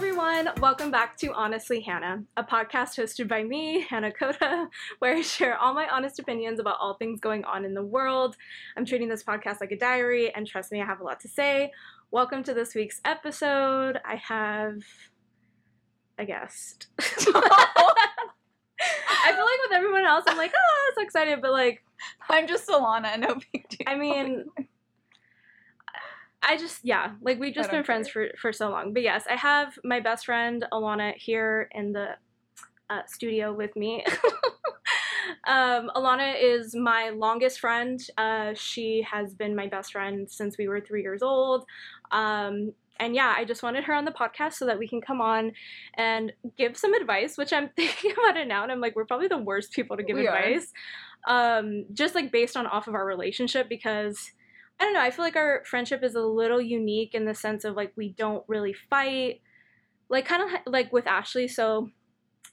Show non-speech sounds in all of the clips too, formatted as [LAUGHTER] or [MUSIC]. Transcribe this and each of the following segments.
everyone. Welcome back to Honestly Hannah, a podcast hosted by me, Hannah Coda, where I share all my honest opinions about all things going on in the world. I'm treating this podcast like a diary, and trust me, I have a lot to say. Welcome to this week's episode. I have a guest. [LAUGHS] I feel like with everyone else, I'm like, oh, so excited, but like, I'm just Alana, no big deal. I mean, I just yeah, like we've just been friends for for so long. But yes, I have my best friend Alana here in the uh, studio with me. [LAUGHS] um, Alana is my longest friend. Uh, she has been my best friend since we were three years old. Um, and yeah, I just wanted her on the podcast so that we can come on and give some advice, which I'm [LAUGHS] thinking about it now, and I'm like, we're probably the worst people to give We advice. Um, just like based on off of our relationship because I don't know, I feel like our friendship is a little unique in the sense of like we don't really fight. Like kind of like with Ashley, so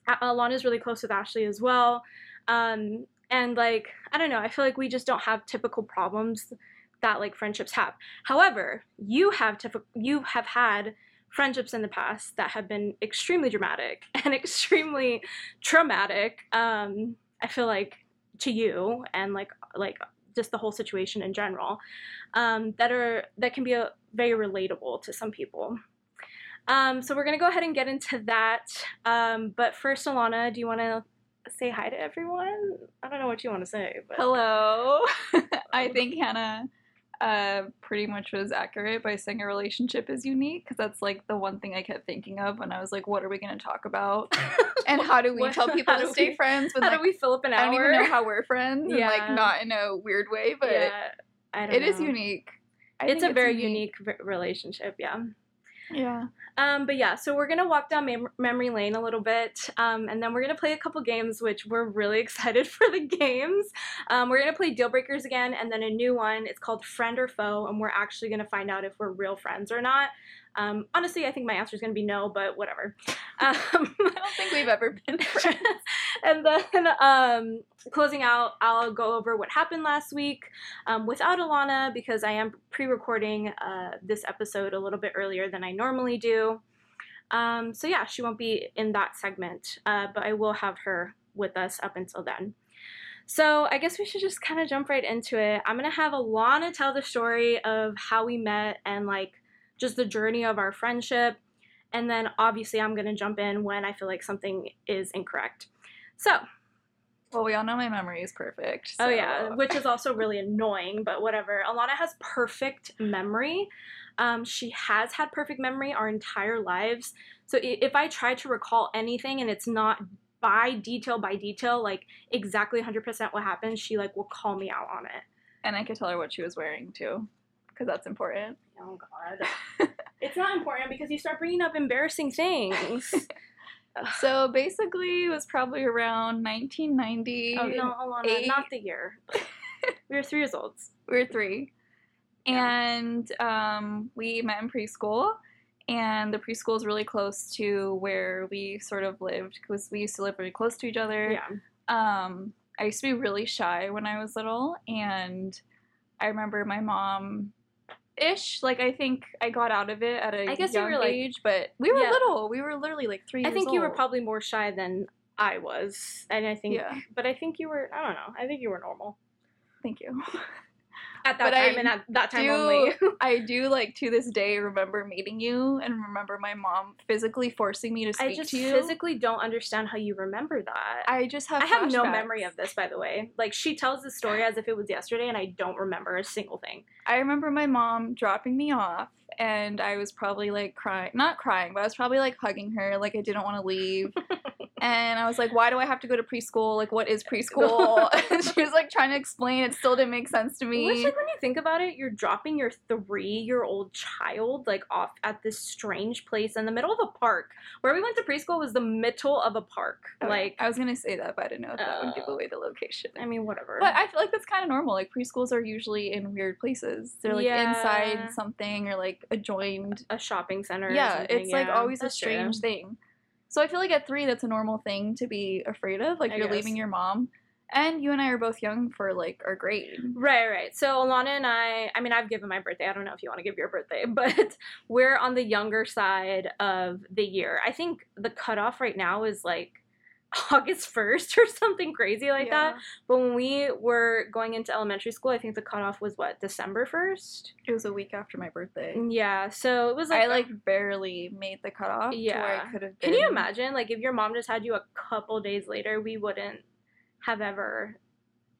Alana's really close with Ashley as well. Um, and like I don't know, I feel like we just don't have typical problems that like friendships have. However, you have typ- you have had friendships in the past that have been extremely dramatic [LAUGHS] and extremely traumatic. Um, I feel like to you and like like just the whole situation in general um, that are that can be a, very relatable to some people. Um, so we're gonna go ahead and get into that. Um, but first, Alana, do you want to say hi to everyone? I don't know what you want to say, but Hello. [LAUGHS] I think Hannah uh, pretty much was accurate by saying a relationship is unique because that's like the one thing I kept thinking of when I was like, what are we going to talk about? [LAUGHS] And how do we What- tell people to stay we- friends when how like, do we fill up an hour? I don't even know how we're friends and Yeah. like not in a weird way, but yeah, I don't it is know. unique. I It's a very unique re- relationship, yeah. Yeah. Um, but yeah, so we're gonna walk down mem- memory lane a little bit, um, and then we're gonna play a couple games, which we're really [LAUGHS] excited for the games. Um, we're gonna play Deal Breakers again, and then a new one. It's called Friend or Foe, and we're actually gonna find out if we're real friends or not. Um, honestly, I think my answer is gonna be no, but whatever. [LAUGHS] Um, I don't think we've ever been friends. [LAUGHS] and then um, closing out, I'll go over what happened last week um, without Alana because I am pre-recording uh, this episode a little bit earlier than I normally do. Um, so yeah, she won't be in that segment, uh, but I will have her with us up until then. So I guess we should just kind of jump right into it. I'm gonna have Alana tell the story of how we met and like just the journey of our friendship. And then obviously I'm gonna jump in when I feel like something is incorrect. So, Well, we all know my memory is perfect. oh yeah, which is also really annoying, but whatever. Alana has perfect memory. Um, she has had perfect memory our entire lives. So if I try to recall anything and it's not by detail by detail, like exactly 100% what happened, she like will call me out on it. and I could tell her what she was wearing too, because that's important. Oh god. it's not important because you start bringing up embarrassing things. [LAUGHS] So basically, it was probably around 1990. oh no, Alana, not the year. [LAUGHS] we were three years old. We were three. And um, we met in preschool. And the preschool is really close to where we sort of lived because we used to live very close to each other. Yeah. Um, I used to be really shy when I was little. And I remember my mom. Ish, like I think I got out of it at a I guess you young were, like- age, but we were Yeah. little. We were literally like three. I years think you were probably more shy than I was. And I think Yeah. but I think you were I don't know. I think you were normal. Thank you. [LAUGHS] At that But I time and at that time do- only. [LAUGHS] I do like to this day remember meeting you and remember my mom physically forcing me to speak I just to you. physically don't understand how you remember that. I just have I have no memory of this, by the way. Like she tells the story as if it was yesterday, and I don't remember a single thing. I remember my mom dropping me off and I was probably like crying, not crying, but I was probably like hugging her like I didn't want to leave. [LAUGHS] and I was like, "Why do I have to go to preschool? Like what is [LAUGHS] preschool?" [LAUGHS] and she was like trying to explain it still didn't make sense to me. Which, like, when you think about it, you're dropping your three-year-old child like off at this strange place in the middle of a park. Where we went to preschool was the middle of a park. Okay, Like, I was going to say that, but I didn't know if that would give Uh, away the location. I mean, whatever. But I feel like that's kind of normal. Like preschools are usually in weird places. They're like Yeah. inside something or like adjoined. a shopping center. or Yeah, something, it's like yeah, always a that's true. strange thing. So I feel like at three, that's a normal thing to be afraid of. Like I you're guess. leaving your mom, And you and I are both young for like our grade. Right, right. So Alana and I, I mean, I've given my birthday. I don't know if you want to give your birthday, [LAUGHS] but we're on the younger side of the year. I think the cutoff right now is like August 1st or something crazy like that. But when we were going into elementary school, I think the cutoff was what, December 1st? It was a week after my birthday. Yeah, so it was like. I like barely made the cutoff. Yeah. I could have. Can you imagine, like, if your mom just had you a couple days later, we wouldn't have ever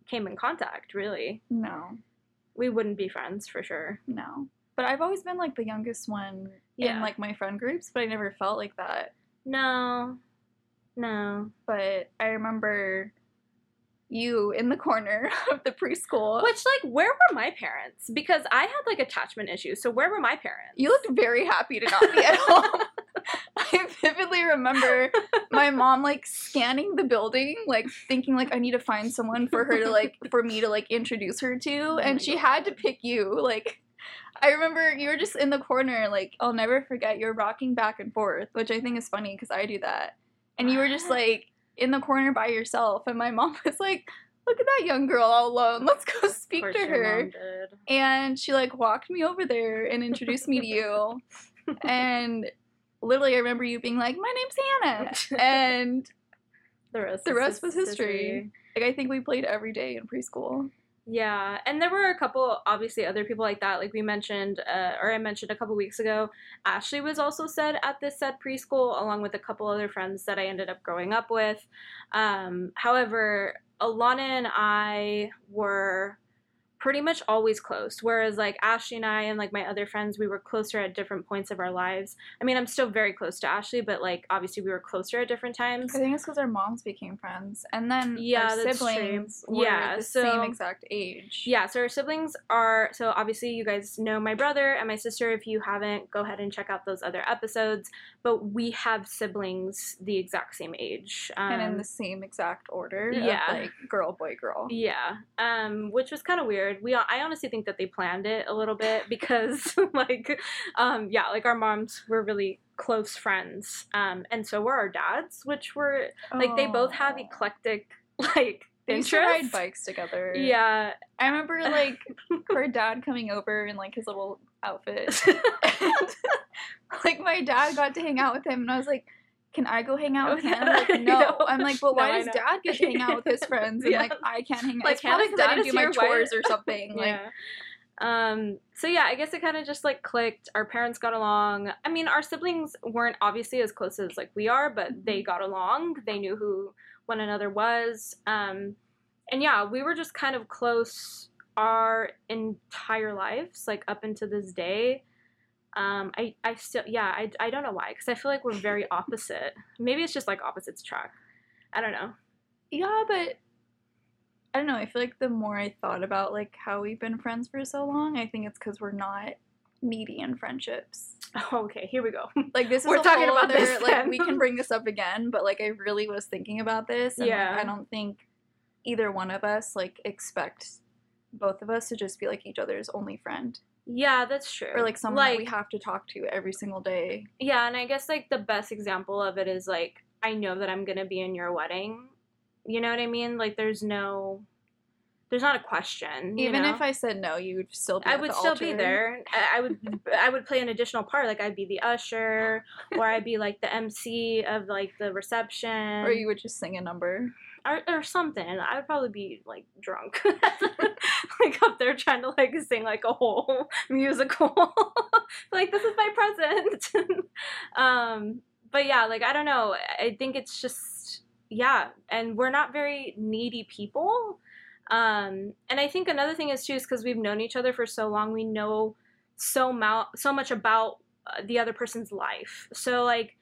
came in contact, really. No, We wouldn't be friends for sure. no. But I've always been like the youngest one Yeah. in like my friend groups, but I never felt like that. No. No. But I remember you in the corner [LAUGHS] of the preschool. Which, like, where were my parents? Because I had, like, attachment issues. So, where were my parents? You looked very happy to not be at [LAUGHS] home. I vividly remember my mom like scanning the building, like thinking like I need to find someone for her to like for me to like introduce her to, Oh and she had to pick you. Like I remember you were just in the corner, like I'll never forget. You're rocking back and forth, which I think is funny because I do that, and you were just like in the corner by yourself, and my [LAUGHS] mom was like. Look at that young girl all alone. Let's go speak to her and she like walked me over there and introduced me to you [LAUGHS] and literally i remember you being like my name's hannah [LAUGHS] and The rest, the rest was his- history. like i think we played every day in preschool Yeah, and there were a couple, obviously, other people like that. Like we mentioned, uh, or I mentioned a couple weeks ago, Ashley was also said at this said preschool, along with a couple other friends that I ended up growing up with. Um, however, Alana and I were pretty much always close. Whereas like Ashley and I and like my other friends, we were closer at different points of our lives. I mean, I'm still very close to Ashley, but like obviously we were closer at different times. i think it's because our moms became friends and then Yeah, our true. siblings were Yeah, the so- same exact age Yeah, so our siblings are so obviously you guys know my brother and my sister. If you haven't, go ahead and check out those other episodes. But we have siblings the exact same age. Um, and in the same exact order yeah. like girl boy girl yeah, um, which was kind of weird. We I honestly think that they planned it a little bit [LAUGHS] because [LAUGHS] like um, yeah, like our moms were really close friends, um, and so were our dads, which were like they both have eclectic [LAUGHS] like they used to ride bikes together Yeah, i remember like her dad coming over in like his little outfit and [LAUGHS] like my dad got to hang out with him and I was like, Can I go hang out with him? Like, [LAUGHS] I no. I'm like, but why does dad get to hang out with his [LAUGHS] friends? And Yeah. like I can't hang out. Like, it's probably because I dad didn't do my chores or something. Like yeah. Um, so yeah, I guess it kind of just like clicked. Our parents got along. I mean, our siblings weren't obviously as close as like we are, but they got along. They knew who one another was. Um, and yeah, we were just kind of close our entire lives, like up into this day. Um, I, I still, yeah, I, I don't know why, because I feel like we're very opposite. Maybe it's just like opposites track. I don't know. Yeah, but I don't know. I feel like the more I thought about like how we've been friends for so long, I think it's because we're not needy in friendships. [LAUGHS] okay, here we go. Like this is [LAUGHS] We're talking about other, this like then. we can [LAUGHS] bring this up again, but like I really was thinking about this and Yeah. like, I don't think either one of us like expect both of us to just be like each other's only friend Yeah, that's true. or like someone that we have to talk to every single day. Yeah, and I guess like the best example of it is like I know that I'm gonna be in your wedding. You know what I mean? Like there's no, there's not a question. Even know? if I said no, you would still be I would still be there. I, I would [LAUGHS] I would play an additional part. Like I'd be the usher, or I'd be like the MC of like the reception, Or you would just sing a number. Or, or something. I would probably be like drunk, [LAUGHS] like up there trying to like sing like a whole [LAUGHS] musical. [LAUGHS] like this is my present. um, but yeah, like I don't know. I think it's just yeah, and we're not very needy people. Um, and I think another thing is too is because we've known each other for so long, we know so mou- so much about uh, the other person's life. So like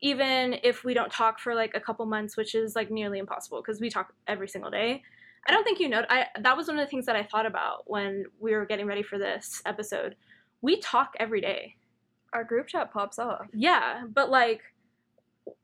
even if we don't talk for like a couple months, which is like nearly impossible because we talk every single day. I don't think you know. I that was one of the things that I thought about when we were getting ready for this episode. We talk every day. Our group chat pops off. Yeah, but like,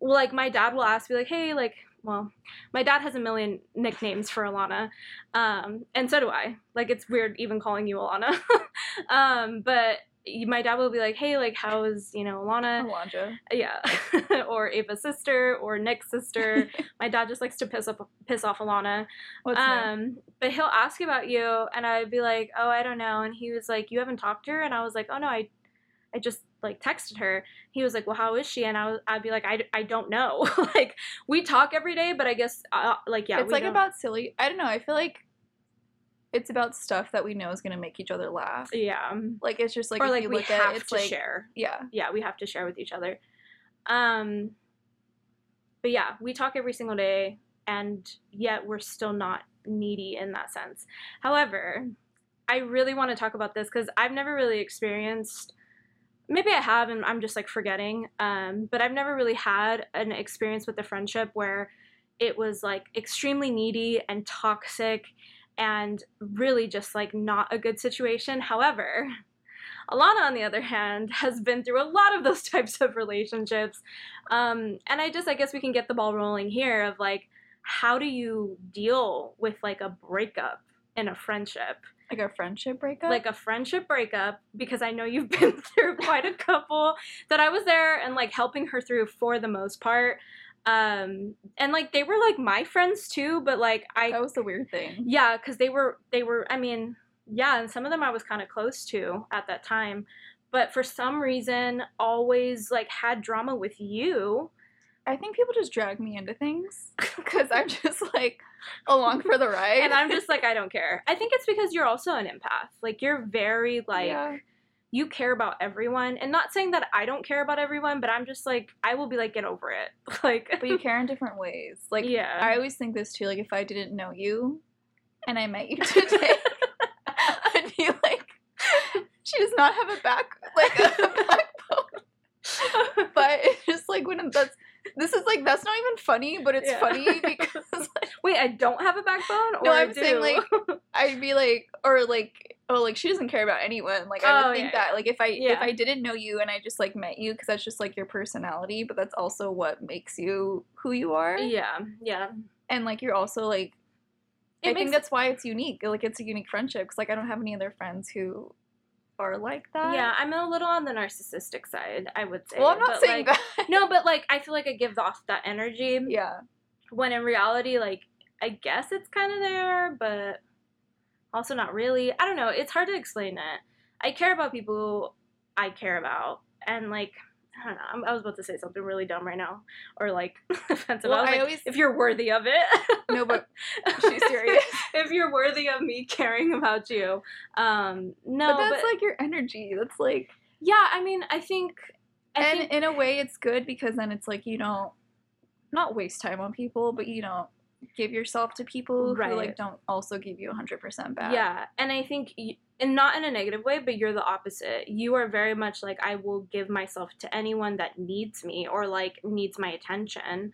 like my dad will ask me like, "Hey, like, well, my dad has a million nicknames for Alana, um, and so do I. Like, it's weird even calling you Alana, [LAUGHS] um, but my dad will be like, "Hey, like, how is you know Alana?" Alondra. Yeah, [LAUGHS] or Ava's sister or Nick's sister. [LAUGHS] my dad just likes to piss up piss off Alana. What's new? Um, but he'll ask about you, and I'd be like, "Oh, I don't know." And he was like, "You haven't talked to her?" And I was like, "Oh no, I, I just like texted her." He was like, "Well, how is she?" And I was, I'd be like, "I, I don't know." [LAUGHS] like we talk every day, but I guess uh, like yeah, it's like don't- about silly. I don't know. I feel like it's about stuff that we know is gonna make each other laugh. yeah, Like it's just like or if like you we have it, it's to like share. yeah. yeah, we have to share with each other. Um, but yeah, we talk every single day, and yet we're still not needy in that sense. However, I really want to talk about this because I've never really experienced. Maybe I have, and I'm just like forgetting. Um, but I've never really had an experience with a friendship where it was like extremely needy and toxic and really just like not a good situation. However, Alana, on the other hand, has been through a lot of those [LAUGHS] types of relationships. Um, and I just, I guess we can get the ball rolling here of like, how do you deal with like a breakup in a friendship? Like a friendship breakup. Like a friendship breakup, because I know you've [LAUGHS] been through quite a couple that I was there and like helping her through for the most part. Um, and like they were like my friends too, but like I that was the weird thing. yeah, because they were they were. I mean, yeah, and some of them I was kind of close to at that time, but for some reason, always like had drama with you. I think people just drag me into things [LAUGHS] because I'm just like along for the [LAUGHS] ride. And I'm just like, I don't care. I think it's because you're also an empath. Like you're very like yeah. You care about everyone, and not saying that I don't care about everyone, but I'm just like I will be like, get over it. [LAUGHS] Like, but you [LAUGHS] care in different ways. Like yeah, I always think this too. Like if I didn't know you, and I met you [LAUGHS] today, I'd be like, she does not have a back like a backbone. But it's just like when that's this is like that's not even funny, but it's Yeah. funny [LAUGHS] because like, [LAUGHS] Wait, I don't have a backbone, or No, I'm saying, like, I'd be like, or like, oh, like she doesn't care about anyone. Like I would Oh, think yeah, that, like if I Yeah. if I didn't know you and I just like met you, because that's just like your personality, but that's also what makes you who you are, yeah, yeah. and like you're also like. It I think that's why it's unique. Like it's a unique friendship. Because like I don't have any other friends who are like that. Yeah, I'm a little on the narcissistic side, I would say. Well, I'm not but, saying like, that. No, but like I feel like I give off that energy yeah. when in reality, like I guess it's kind of there, but also not really. I don't know. It's hard to explain it. I care about people I care about, and like I don't know. I'm, I was about to say something really dumb right now, or like [LAUGHS] offensive. Well, I was I like, always- if you're worthy of it. No, but she's serious. if you're worthy of me [LAUGHS] caring about you, um, no, but that's like your energy. That's like, yeah. I mean, I think. I and think in a way, it's good because then it's like you don't not waste time on people, but you don't give yourself to people who like don't also give you 100% back. Yeah, and I think, and not in a negative way, but you're the opposite. You are very much like I will give myself to anyone that needs me or like needs my attention.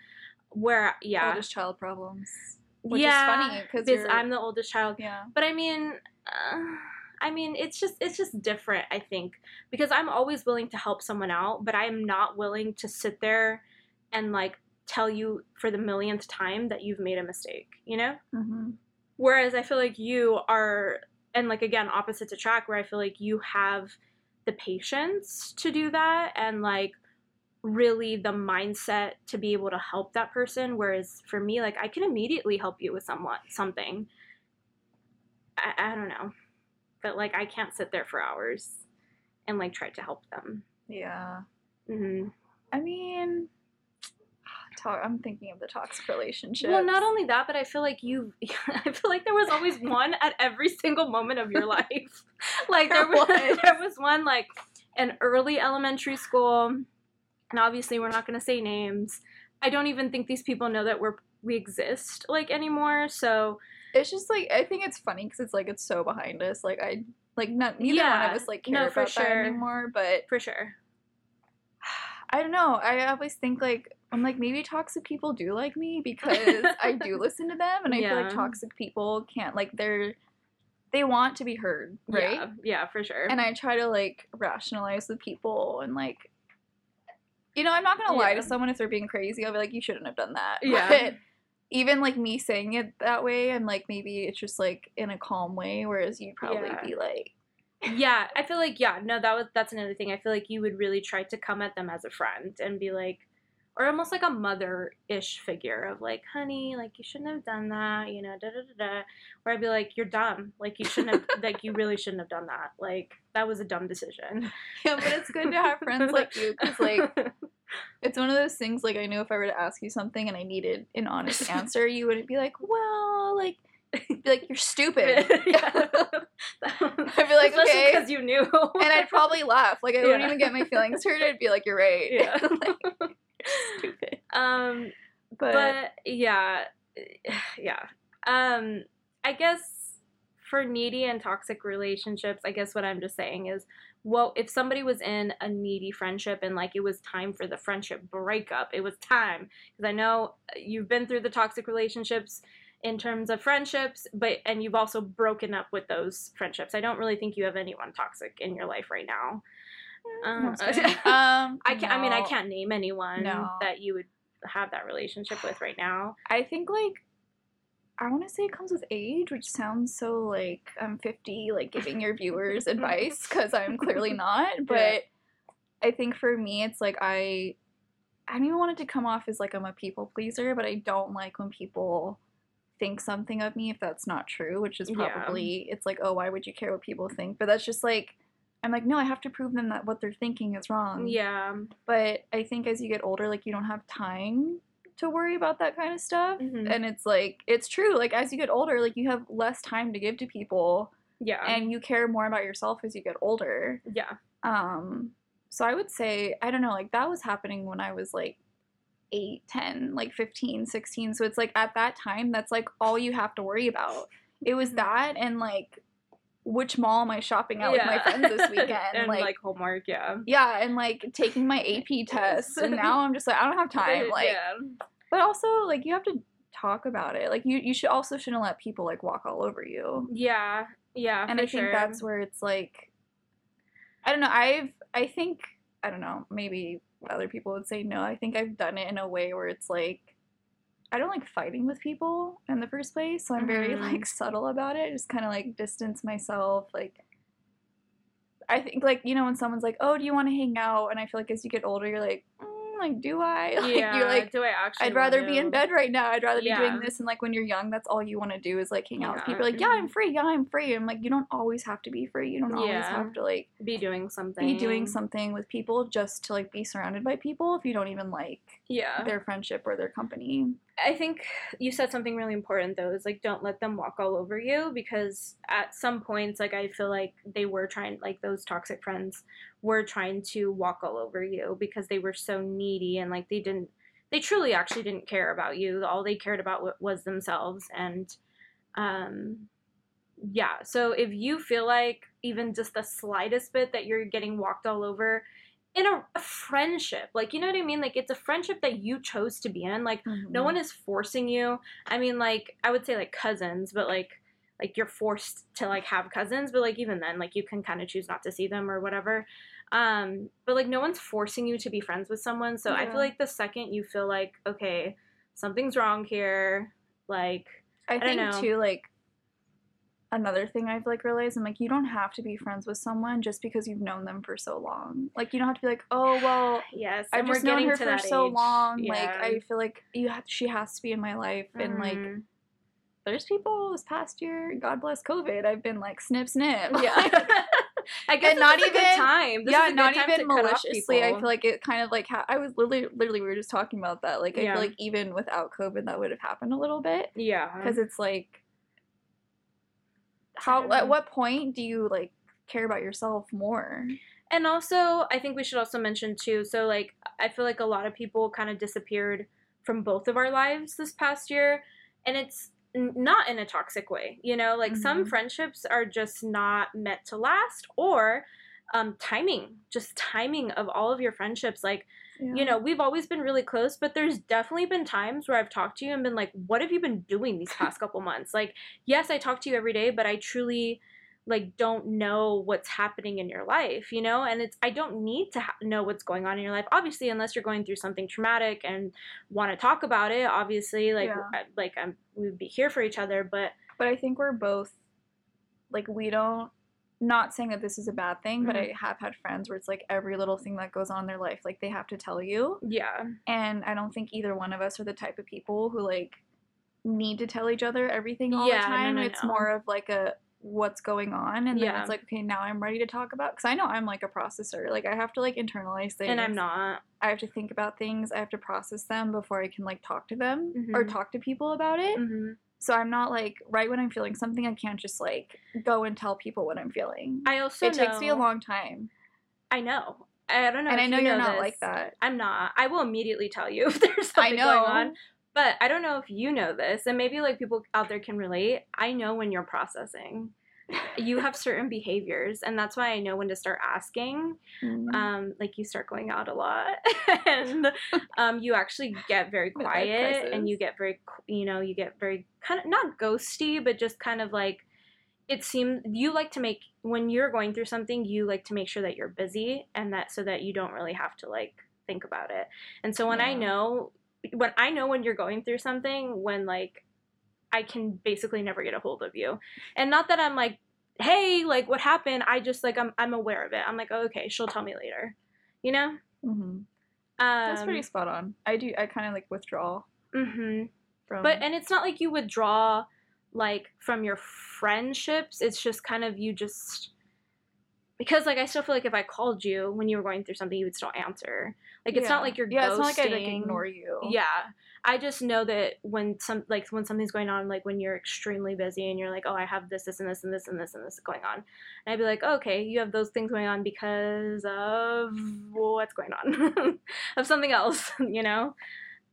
Where yeah, Oldest child problems. Which yeah, is funny because I'm the oldest child. yeah. But I mean, uh, I mean, it's just it's just different. I think because I'm always willing to help someone out, but I'm not willing to sit there and like tell you for the millionth time that you've made a mistake. You know. hmm Whereas I feel like you are, and like again, opposite to track, where I feel like you have the patience to do that and like really the mindset to be able to help that person. Whereas for me, like I can immediately help you with someone something. I, I don't know, but like I can't sit there for hours and like try to help them. Yeah. hmm I mean, talk, I'm thinking of the toxic relationship. Well, not only that, but I feel like you. [LAUGHS] I feel like there was always [LAUGHS] one at every single moment of your life. [LAUGHS] like there There was, was. there was one like an early elementary school, and obviously we're not going to say names. I don't even think these people know that we're we exist like anymore. So It's just like I think it's funny because it's like it's so behind us. Like I like not neither one Yeah. of us like care No, for about that sure. anymore. But for sure, [SIGHS] I don't know. I always think like I'm like maybe toxic people do like me because I [LAUGHS] do listen to them, and I feel like toxic people can't like they're they want to be heard, right? Yeah, yeah, for sure. And I try to like rationalize with people and like. You know, I'm not gonna lie Yeah. to someone if they're being crazy. I'll be like, "You shouldn't have done that." Yeah. But even like me saying it that way, I'm like, maybe it's just like in a calm way, whereas you'd probably Yeah. be like, yeah, I feel like yeah, no, that was that's another thing. I feel like you would really try to come at them as a friend and be like, or almost like a mother-ish figure of like, honey, like you shouldn't have done that, you know, da da da da. Where I'd be like, you're dumb, like you shouldn't have, [LAUGHS] like you really shouldn't have done that, like that was a dumb decision. [LAUGHS] Yeah, but it's good to have friends [LAUGHS] like you because like it's one of those things. Like I know if I were to ask you something and I needed an honest answer, you wouldn't be like, well, like. be like you're stupid. I'd be like, okay, because you knew, and I'd probably laugh. Like I wouldn't even get my feelings hurt. I'd be like, you're right. Yeah. Like. Um, But, but yeah [SIGHS] yeah. Um i guess for needy and toxic relationships i guess what i'm just saying is well if somebody was in a needy friendship and like it was time for the friendship breakup it was time. Because i know you've been through the toxic relationships in terms of friendships but and you've also broken up with those friendships. I don't really think you have anyone toxic in your life right now No, just [LAUGHS] um, i can i mean i can't name anyone No. that you would have that relationship with right now I think like I want to say it comes with age, which sounds so like I'm 50, like giving your viewers [LAUGHS] advice because I'm clearly [LAUGHS] not. But Yeah. I think for me, it's like I I don't even want it to come off as like I'm a people pleaser, but I don't like when people think something of me if that's not true, which is Yeah. probably it's like oh why would you care what people think? But that's just like I'm like no, I have to prove them that what they're thinking is wrong. yeah But I think as you get older, like you don't have time to worry about that kind of stuff. Mhm. And it's like it's true. Like as you get older, like you have less time to give to people Yeah. and you care more about yourself as you get older. yeah. Um so I would say I don't know, like that was happening when I was like 8, 10, like 15, 16. So it's like at that time that's like all you have to worry about. It was Mhm. that and like which mall am I shopping at with my friends this [LAUGHS] weekend? and like, like, homework, yeah. yeah, and like taking my AP [LAUGHS] tests, and now I'm just like I don't have time. [LAUGHS] Like, yeah. but also like you have to talk about it. Like you, you should also shouldn't let people like walk all over you. Yeah. Yeah. and I think sure. that's where it's like, I don't know. I've I think I don't know. Maybe other people would say no. I think I've done it in a way where it's like. I don't like fighting with people in the first place, so I'm very [LAUGHS] Mhm. like subtle about it. Just kind of like distance myself. Like, I think like you know when someone's like, "Oh, do you want to hang out?" and I feel like as you get older, you're like, mm, "Like, do I?" [LAUGHS] Like, yeah. you're like, do I actually? I'd rather be in bed right now. I'd rather be doing this. And like when you're young, that's all you want to do is like hang out with people. Like, yeah, I'm Mhm. free. Yeah, I'm free. I'm like, you don't always have to be free. You don't always have to like Be doing something. be doing something with people just to like be surrounded by people if you don't even like Yeah. their friendship or their company. I think you said something really important though, is like don't let them walk all over you because at some points like I feel like they were trying like those toxic friends were trying to walk all over you because they were so needy and like they didn't they truly actually didn't care about you. All they cared about was themselves and um yeah, so if you feel like even just the slightest bit that you're getting walked all over in a, a friendship, like you know what I mean? Like it's a friendship that you chose to be in. Like no one is forcing you. I mean, like I would say like cousins, but like like you're forced to like have cousins, but like even then, like you can kind of choose not to see them or whatever. Um, but like no one's forcing you to be friends with someone. So I feel like the second you feel like okay, something's wrong here, like I don't think too like another thing I've like realized I'm like you don't have to be friends with someone just because you've known them for so long. Like you don't have to be like, "Oh, well, [SIGHS] yes, I've just known getting her for so age. long. Like I feel like you have, she has to be in my life, and like Mhm. there's people this past year. God bless COVID. I've been like snip snip. [LAUGHS] yeah. I guess And not this is good even- time. This yeah, not even to maliciously. I feel like it kind of like ha- I was literally literally we were just talking about that. Like I Yeah. feel like even without COVID, that would have happened a little bit yeah, because it's like how at what point do you like care about yourself more? And also, I think we should also mention too. So, like, I feel like a lot of people kind of disappeared from both of our lives this past year, and it's not in a toxic way. You know, like some Mhm. friendships are just not meant to last, or um, timing, just timing of all of your friendships. Like, you know, we've always been really close, but there's definitely been times where I've talked to you and been like, what have you been doing these past couple months? Like, yes, I talk to you every day, but I truly like don't know what's happening in your life, you know? And it's I don't need to ha- know what's going on in your life. Obviously, unless you're going through something traumatic and want to talk about it, obviously, like Yeah. I, like I'm we would be here for each other, but but I think we're both like we don't not saying that this is a bad thing, but Mhm. I have had friends where it's like every little thing that goes on in their life, like they have to tell you. Yeah. And I don't think either one of us are the type of people who like need to tell each other everything all Yeah, the no, time. no, it's no. more of like a what's going on and then it's like okay now i'm ready to talk about because i know i'm like a processor like i have to like internalize things And I'm not. i have to think about things i have to process them before i can like talk to them or Mhm. talk to people about it hmm so i'm not like right when i'm feeling something i can't just like go and tell people what i'm feeling I also it takes me a long time I know. I don't know. and if i know you you're know not this. like that I'm not. I will immediately tell you [LAUGHS] if there's i something know going on. But I don't know if you know this, and maybe like people out there can relate. I know when you're processing. You have certain behaviors, and that's why I know when to start asking. Mm. Um, like you start going out a lot, [LAUGHS] and um, you actually get very [LAUGHS] quiet, and you get very you know, you get very kind of not ghosty, but just kind of like it seems you like to make when you're going through something, you like to make sure that you're busy, and that so that you don't really have to like think about it. And so when I know when I know when you're going through something, when like I can basically never get a hold of you. And not that I'm like, hey, like what happened? I just like I'm I'm aware of it. I'm like, oh, okay, she'll tell me later. You know? Mhm. Um that's pretty spot on i do i kind of like withdraw Mm hmm from But and it's not like you withdraw like from your friendships. It's just kind of you just because like I still feel like if I called you when you were going through something, you would still answer. Like it's not like you're yeah ghosting. it's not like i like ignore you Yeah. I just know that when some like when something's going on, like when you're extremely busy and you're like, oh, I have this, this, and this, and this, and this, and this going on, and I'd be like, okay, you have those things going on because of what's going on, [LAUGHS] of something else, [LAUGHS] you know.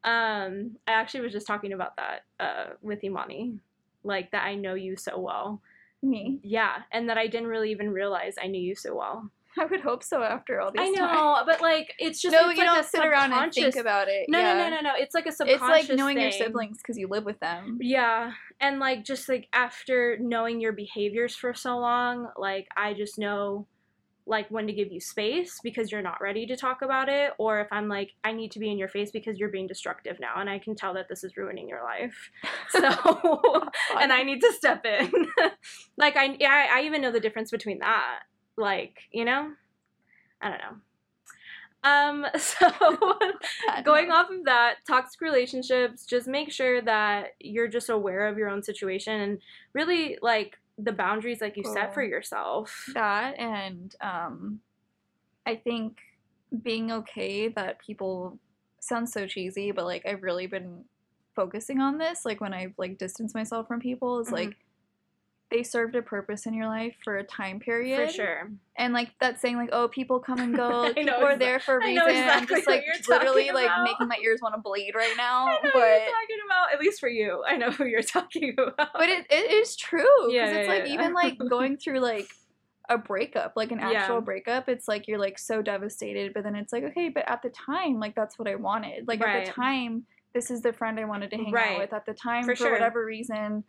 Um, I actually was just talking about that uh, with Imani, like that I know you so well, me yeah, and that I didn't really even realize I knew you so well. [LAUGHS] i would hope so after all these I know, times. but like it's just no it's you like don't sit around and think about it No, yeah. no, no, no, no. It's like a subconscious. it's like knowing your siblings because you live with them Yeah, and like just like after knowing your behaviors for so long, like I just know like when to give you space because you're not ready to talk about it or if I'm like I need to be in your face because you're being destructive now and I can tell that this is ruining your life. [LAUGHS] So [LAUGHS] and I need to step in. like I, yeah, I I even know the difference between that. Like, you know? I don't know. Um [LAUGHS] so [LAUGHS] going off of that toxic relationships just make sure that you're just aware of your own situation and really like the boundaries like you set for yourself that and um i think being okay that people sounds so cheesy but like i've really been focusing on this like when i've like distanced myself from people is Mhm. like they served a purpose in your life for a time period for sure and like that saying like oh people come and [LAUGHS] go people know are there for a reason know i'm just like literally like about. making my ears want to bleed right [LAUGHS] now I know but who you're talking about at least for you I know who you're [LAUGHS] talking about but it, it is true because Yeah, it's yeah, like yeah. even like going through like a breakup like an actual breakup it's like you're like so devastated but then it's like okay but at the time like that's what i wanted like at the time this is the friend i wanted to hang Right. out with at the time For for, sure. whatever reason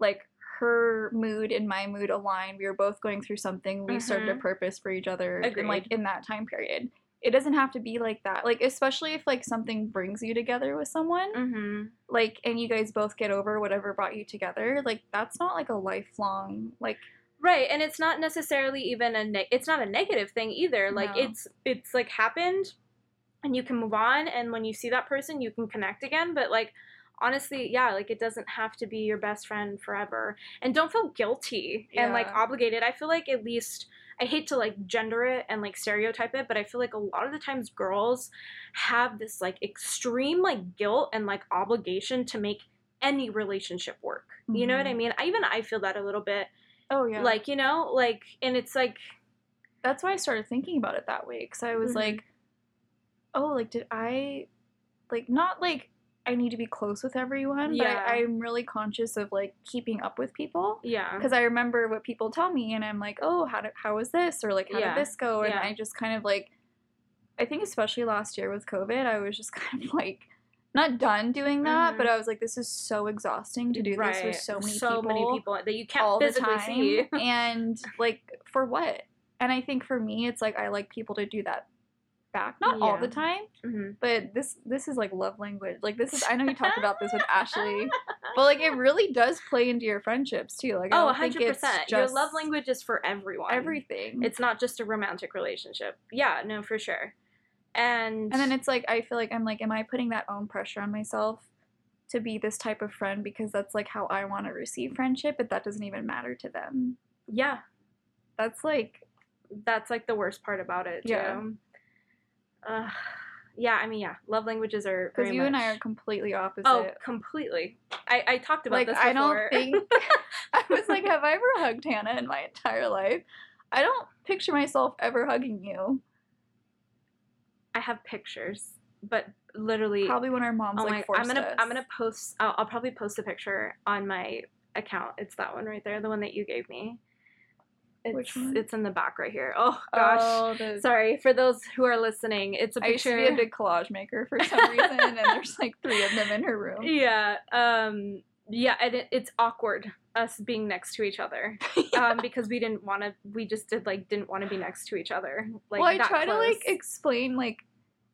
like her mood and my mood aligned we were both going through something we served a Mhm. purpose for each other and like in that time period it doesn't have to be like that like especially if like something brings you together with someone mm-hmm. like and you guys both get over whatever brought you together like that's not like a lifelong like Right, and it's not necessarily even a ne- it's not a negative thing either. Like No. it's it's like happened and you can move on and when you see that person you can connect again, but like honestly, yeah, like it doesn't have to be your best friend forever. And don't feel guilty and like obligated. I feel like at least I hate to like gender it and like stereotype it, but I feel like a lot of the times girls have this like extreme like guilt and like obligation to make any relationship work. You know what I Mhm. mean? I, even I feel that a little bit oh yeah like you know like and it's like that's why i started thinking about it that way because i was Mhm. like oh like did i like not like i need to be close with everyone Yeah. but I, i'm really conscious of like keeping up with people yeah because i remember what people tell me and i'm like oh how did how was this or like how Yeah. did this go and Yeah. i just kind of like i think especially last year with covid i was just [LAUGHS] kind of like not done doing that Mhm. but i was like this is so exhausting to do this with so many so people many people that you can't all the physically time see [LAUGHS] and like for what and i think for me it's like i like people to do that back. Not all the Yeah. time, hmm but this this is like love language. Like this is I know you talked about this with Ashley, [LAUGHS] but like it really does play into your friendships too. Like Oh, don't 100%. Your love language is for everyone. everything. It's not just a romantic relationship. Yeah, no, for sure. And and then it's like I feel like I'm like, am I putting that own pressure on myself to be this type of friend because that's like how I want to receive friendship, but that doesn't even matter to them. yeah, That's like that's like the worst part about it too. Yeah. Uh, yeah, I mean, yeah, love languages are because you and I are completely opposite. Oh, completely. I, I talked about like this I before. don't think [LAUGHS] [LAUGHS] I was like, have I ever hugged Hannah in my entire life? I don't picture myself ever hugging you. I have pictures, but literally, Probably when our moms oh like my, forced I'm gonna us. I'm gonna post. I'll, I'll probably post a picture on my account. It's that one right there, the one that you gave me. It's, Which one? It's in the back right here. Oh gosh. Oh, the, Sorry for those who are listening. It's a I used to be a big collage maker for [LAUGHS] some reason, and there's like three of them in her room. yeah. Um. Yeah, and it, it's awkward us being next to each other. [LAUGHS] Um, because we didn't want to. We just did like didn't want to be next to each other. Like well, I try to like explain like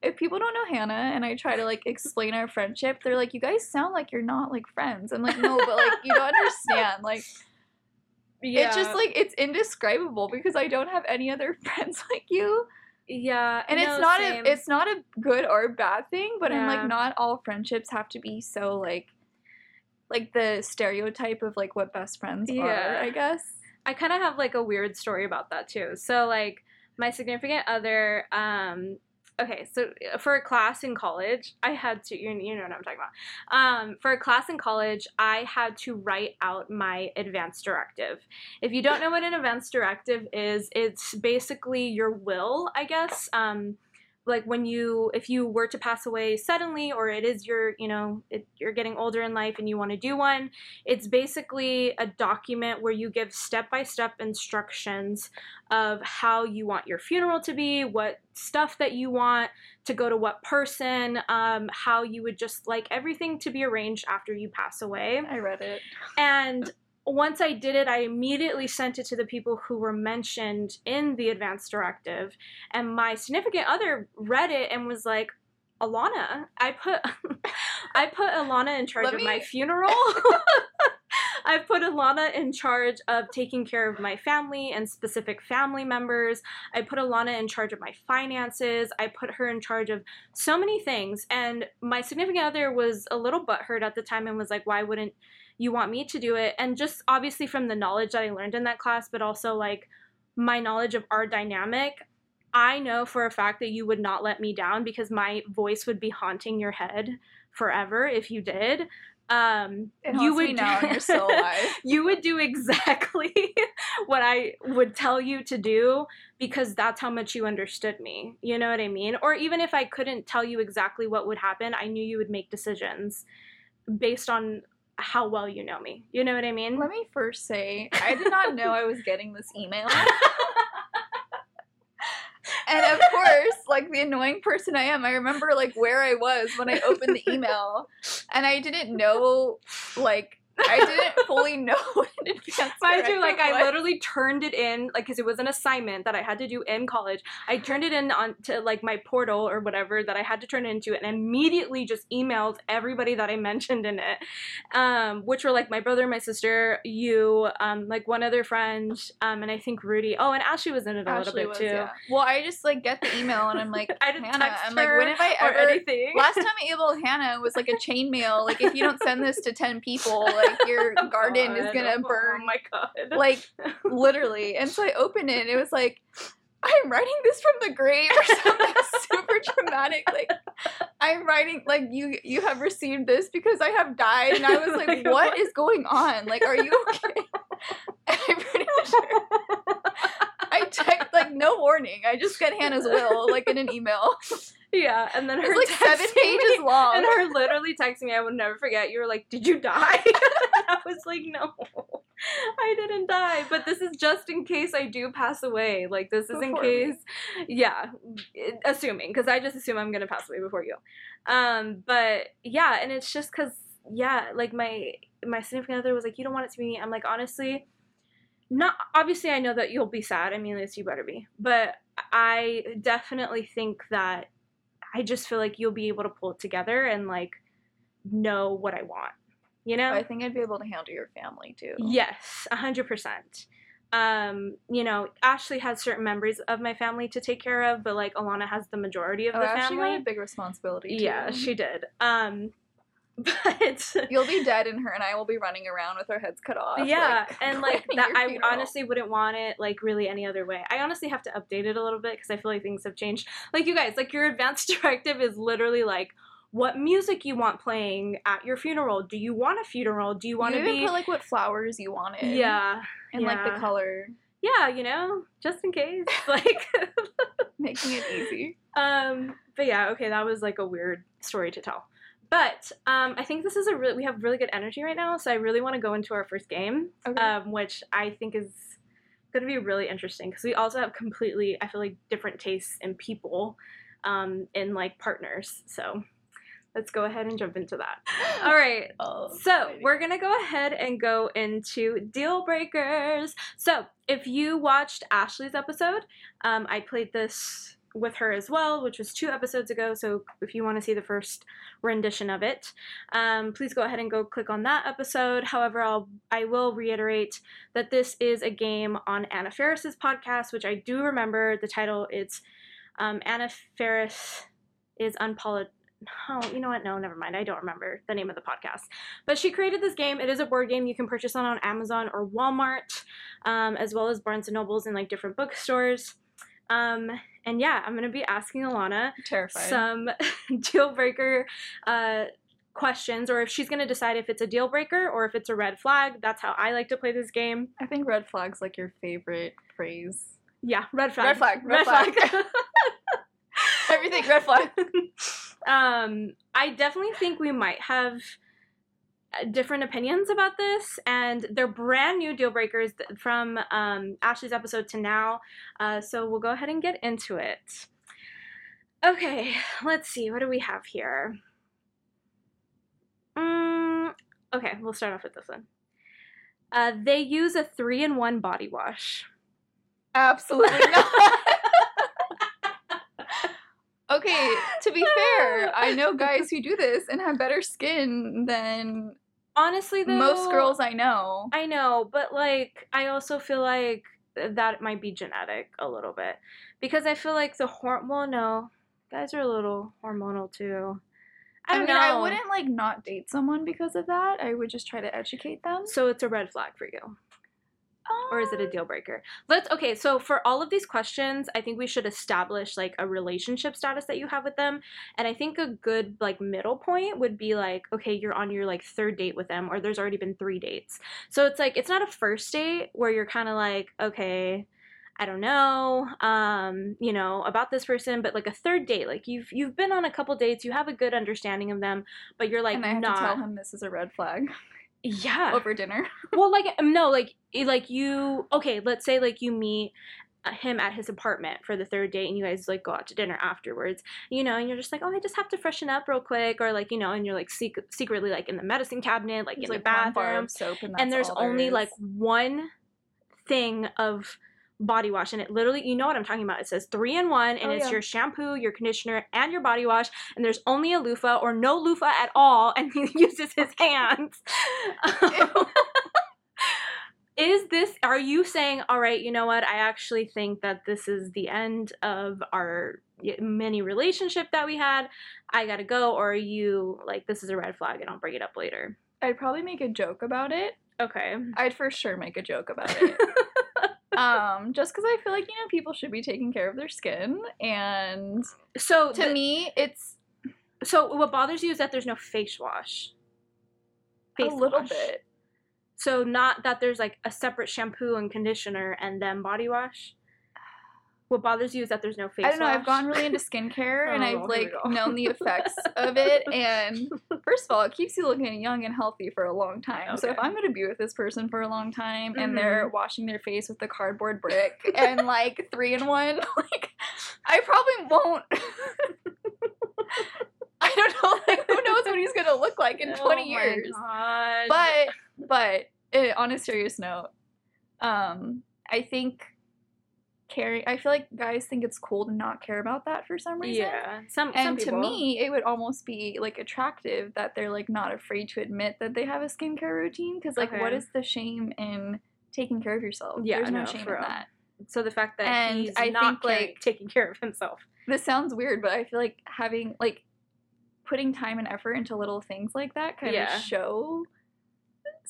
if people don't know Hannah and I try to like explain our friendship, they're like, "You guys sound like you're not like friends." I'm like, "No, but like you don't [LAUGHS] understand. Like yeah. it's just like it's indescribable because I don't have any other [LAUGHS] friends like you." yeah, And no, it's not same. a it's not a good or bad thing, but I'm like not all friendships have to be so like like the stereotype of like what best friends Yeah. are, I guess. I kind of have like a weird story about that too. So like my significant other um okay, so uh, for a class in college, I had to you, know what I'm talking about. Um for a class in college, I had to write out my advance directive. If you don't know what an advance directive is, it's basically your will, I guess. Um like when you if you were to pass away suddenly or it is your you know it, you're getting older in life and you want to do one it's basically a document where you give step-by-step instructions of how you want your funeral to be what stuff that you want to go to what person um, how you would just like everything to be arranged after you pass away I read it. and once I did it, I immediately sent it to the people who were mentioned in the advance directive. And my significant other read it and was like, Alana, I put [LAUGHS] I put Alana in charge Let of my funeral. [LAUGHS] I put Alana in charge of taking care of my family and specific family members. I put Alana in charge of my finances. I put her in charge of so many things. And my significant other was a little butthurt at the time and was like, why wouldn't you want me to do it? And just obviously from the knowledge that I learned in that class, but also like my knowledge of our dynamic, I know for a fact that you would not let me down because my voice would be haunting your head forever if you did. Um, you would now and you're still alive. you would do exactly [LAUGHS] what I would tell you to do because that's how much you understood me. You know what I mean? Or even if I couldn't tell you exactly what would happen, I knew you would make decisions based on how well you know me. You know what I mean? Let me first say, I did not know I was getting this email. [LAUGHS] And of course, like the annoying person I am, I remember like where I was when I opened the email, and I didn't know, like, I didn't fully know [LAUGHS] an advance Mind you, like I literally turned it in, like, because it was an assignment that I had to do in college. I turned it in on to like my portal or whatever that I had to turn it into, and immediately just emailed everybody that I mentioned in it, um, which were like my brother, my sister, you, um, like one other friend, um, and I think Rudy. Oh, and Ashley was in it a little bit was, too. yeah. Well, I just like get the email and I'm [LAUGHS] like, I didn't Hannah, text I'm like, when have I ever? anything. Last time I emailed Hannah was like a chain mail. Like if you don't send this to ten people, [LAUGHS] like your [LAUGHS] Oh, garden is gonna Oh, burn. Oh my god! like literally. And so I opened it and it was like, I'm writing this from the grave or something [LAUGHS] super dramatic. Like I'm writing like you you have received this because I have died. And I was like, [LAUGHS] Like, what what? is going on? Like, are you okay? And I'm pretty sure I typed like no warning. I just got Hannah's will like in an email. yeah, and then her It's like seven texting me- long. And her literally texting me, I would never forget. You were like, "Did you die?" [LAUGHS] I was like, "No, I didn't die." But this is just in case I do pass away. Like this is in Before me. case, yeah, assuming because I just assume I'm gonna pass away before you. Um, but yeah, and it's just because yeah, like my my significant other was like, "You don't want it to be me." I'm like, honestly. Not obviously, I know that you'll be sad. I mean, at least you better be. But I definitely think that I just feel like you'll be able to pull it together and like know what I want. You know? I think I'd be able to handle your family too. Yes, a hundred percent. Um, you know, Ashley has certain members of my family to take care of, but like Alana has the majority of Oh, the Ashley family. got a big responsibility. Too. Yeah, she did. Um, but You'll be dead, and her and I will be running around with our heads cut off. yeah, like, and [LAUGHS] like that, I funeral. honestly wouldn't want it like really any other way. I honestly have to update it a little bit because I feel like things have changed. Like you guys, like your advanced [LAUGHS] directive is literally like what music you want playing at your funeral. Do you want a funeral? Do you want you to be? put like what flowers you wanted. yeah, and like the color, yeah, you know, just in case. [LAUGHS] Like, making it easy. um, but yeah, okay, that was like a weird story to tell. But um, I think this is a really we have really good energy right now, so I really want to go into our first game, Okay. um, which I think is going to be really interesting because we also have completely I feel like different tastes in people, um, in like partners. So let's go ahead and jump into that. [LAUGHS] All right. Oh, So we're gonna go ahead and go into deal breakers. So if you watched Ashley's episode, um, I played this with her as well, which was two episodes ago. So if you want to see the first rendition of it, um, please go ahead and go click on that episode. However, I'll I will reiterate that this is a game on Anna Faris's podcast, which I do remember the title. It's um, Anna Faris is unpolished. Oh, you know what? No, never mind. I don't remember the name of the podcast. But she created this game. It is a board game you can purchase on, on Amazon or Walmart, um, as well as Barnes and Nobles and like different bookstores. Um, and yeah, I'm gonna be asking Alana terrified. some [LAUGHS] deal breaker uh, questions, or if she's gonna decide if it's a deal breaker or if it's a red flag. That's how I like to play this game. I think red flag's like your favorite phrase. Yeah, red flag. Red flag, red flag. [LAUGHS] [LAUGHS] Everything red flag. um, I definitely think we might have different opinions about this, and they're brand new deal breakers from um, Ashley's episode to now. Uh, so we'll go ahead and get into it. Okay, let's see. What do we have here? Mm, okay, we'll start off with this one. Uh, they use a three in one body wash. Absolutely not. [LAUGHS] okay, to be fair, I know guys who do this and have better skin than Honestly, though, most girls I know. I know, but like I also feel like that might be genetic a little bit because I feel like the horm. Well, no, guys are a little hormonal too. I I mean, know. I wouldn't like not date someone because of that. I would just try to educate them. So it's a red flag for you, or is it a deal breaker? Let's. Okay, so for all of these questions, I think we should establish like a relationship status that you have with them, and I think a good like middle point would be like, okay, you're on your like third date with them, or there's already been three dates. So it's like it's not a first date where you're kind of like, okay, I don't know, um, you know, about this person, but like a third date, like you've you've been on a couple dates, you have a good understanding of them, but you're like and I have not. to tell him this is a red flag yeah. over dinner. [LAUGHS] well, like um, no, like eh, like you. Okay, let's say like you meet uh, him at his apartment for the third date, and you guys like go out to dinner afterwards. You know, and you're just like, oh, I just have to freshen up real quick, or like you know, and you're like sec- secretly like in the medicine cabinet, like There's, in like the bathroom, soap, and, and there's there only like one thing of body wash and it literally you know what i'm talking about it says three in one and Oh, it's yeah. your shampoo your conditioner and your body wash and there's only a loofah or no loofah at all and [LAUGHS] he uses his hands [LAUGHS] is this are you saying all right you know what i actually think that this is the end of our mini relationship that we had i gotta go or are you like this is a red flag and i'll bring it up later I'd probably make a joke about it. okay I'd for sure make a joke about [LAUGHS] it. Um, just because I feel like you know people should be taking care of their skin, and so to the- me, it's So what bothers you is that there's no face wash. a little wash. bit. So not that there's like a separate shampoo and conditioner and then body wash. What bothers you is that there's no face I don't know. wash. I've gone really into skincare, and [LAUGHS] Oh, I've like known the effects of it. [LAUGHS] And first of all, it keeps you looking young and healthy for a long time. So if I'm going to be with this person for a long time, Mhm. and they're washing their face with a cardboard brick and like [LAUGHS] three in one, like I probably won't. I don't know. Like who knows what he's going to look like in 20 Oh my years? God. but but eh, on a serious note um i think caring. I feel like guys think it's cool to not care about that for some reason. Yeah. Some some And to people. me, it would almost be like attractive that they're like not afraid to admit that they have a skincare routine. Because like, what Okay. is the shame in taking care of yourself? Yeah, there's no no, shame in that. So the fact that And he's I not think, caring- like- taking care of himself. This sounds weird, but I feel like having like putting time and effort into little things like that kind Yeah. of show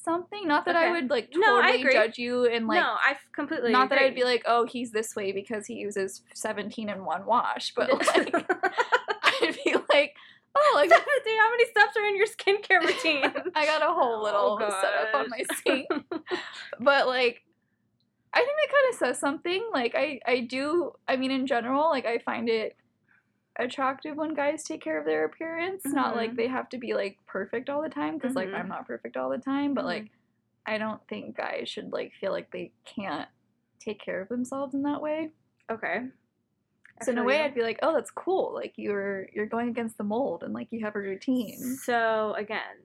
something. Not that I would like No, I totally agree. judge you and like no, I completely not that I'd be like, oh, he's this way because he uses 17 in one wash, but [LAUGHS] like [LAUGHS] I'd be like, oh, like how many steps are in your skincare routine? [LAUGHS] I got a whole oh, little Oh, setup on my sink. But like I think that kind of says something. Like I I do I mean in general, like I find it attractive when guys take care of their appearance. Not like Mhm. they have to be like perfect all the time because like Mhm. I'm not perfect all the time, but like I don't think guys should like feel like they can't take care of themselves in that way. okay. I So in a way you. I'd be like, "Oh, that's cool. Like you're you're going against the mold and like you have a routine." So again,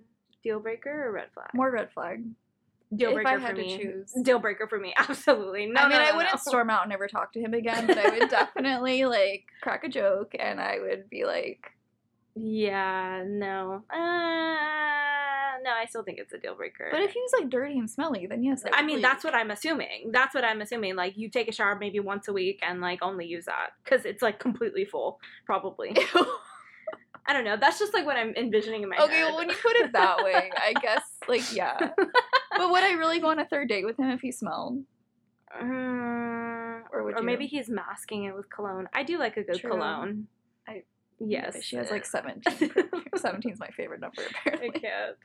deal breaker or red flag? More red flag. Deal if breaker I for had to me. choose. Deal breaker for me, [LAUGHS] absolutely. No, I mean, no, I no, wouldn't no. storm out and never talk to him again, but I would [LAUGHS] definitely like crack a joke and I would be like, Yeah, no. Uh, no, I still think it's a deal breaker. but if he was like dirty and smelly, then yes. I mean, that's what I'm assuming. That's what I'm assuming. Like, you take a shower maybe once a week and like only use that because it's like completely full, probably. [LAUGHS] I don't know. That's just like what I'm envisioning in my okay, head. well, when you put it that way, [LAUGHS] I guess like yeah. [LAUGHS] But would I really go on a third date with him if he smelled? Mm, Or would you or you? maybe he's masking it with cologne. I do like a good True. cologne. I- yes, She has like 17. [LAUGHS] 17 is my favorite number Apparently, I can't.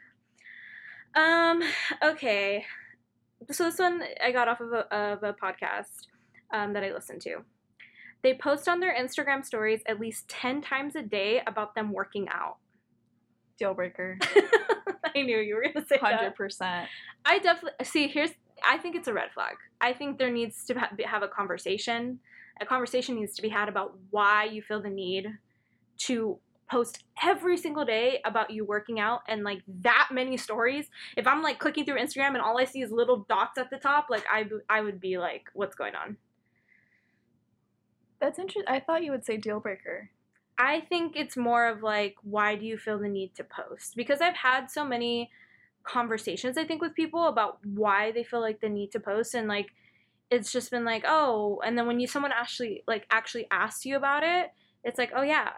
Um. Okay. So this one I got off of a, of a podcast um, that I listened to. They post on their Instagram stories at least ten times a day about them working out. Deal breaker. [LAUGHS] I knew you were gonna say that. 100%. I definitely see. Here's. I think it's a red flag. I think there needs to ha- have a conversation. A conversation needs to be had about why you feel the need to post every single day about you working out and like that many stories. If I'm like clicking through Instagram and all I see is little dots at the top, like I I would be like, what's going on? That's interesting. I thought you would say deal breaker. I think it's more of like, why do you feel the need to post? Because I've had so many conversations, I think, with people about why they feel like the need to post, and like, it's just been like, oh, and then when you someone actually like actually asks you about it, it's like, oh yeah,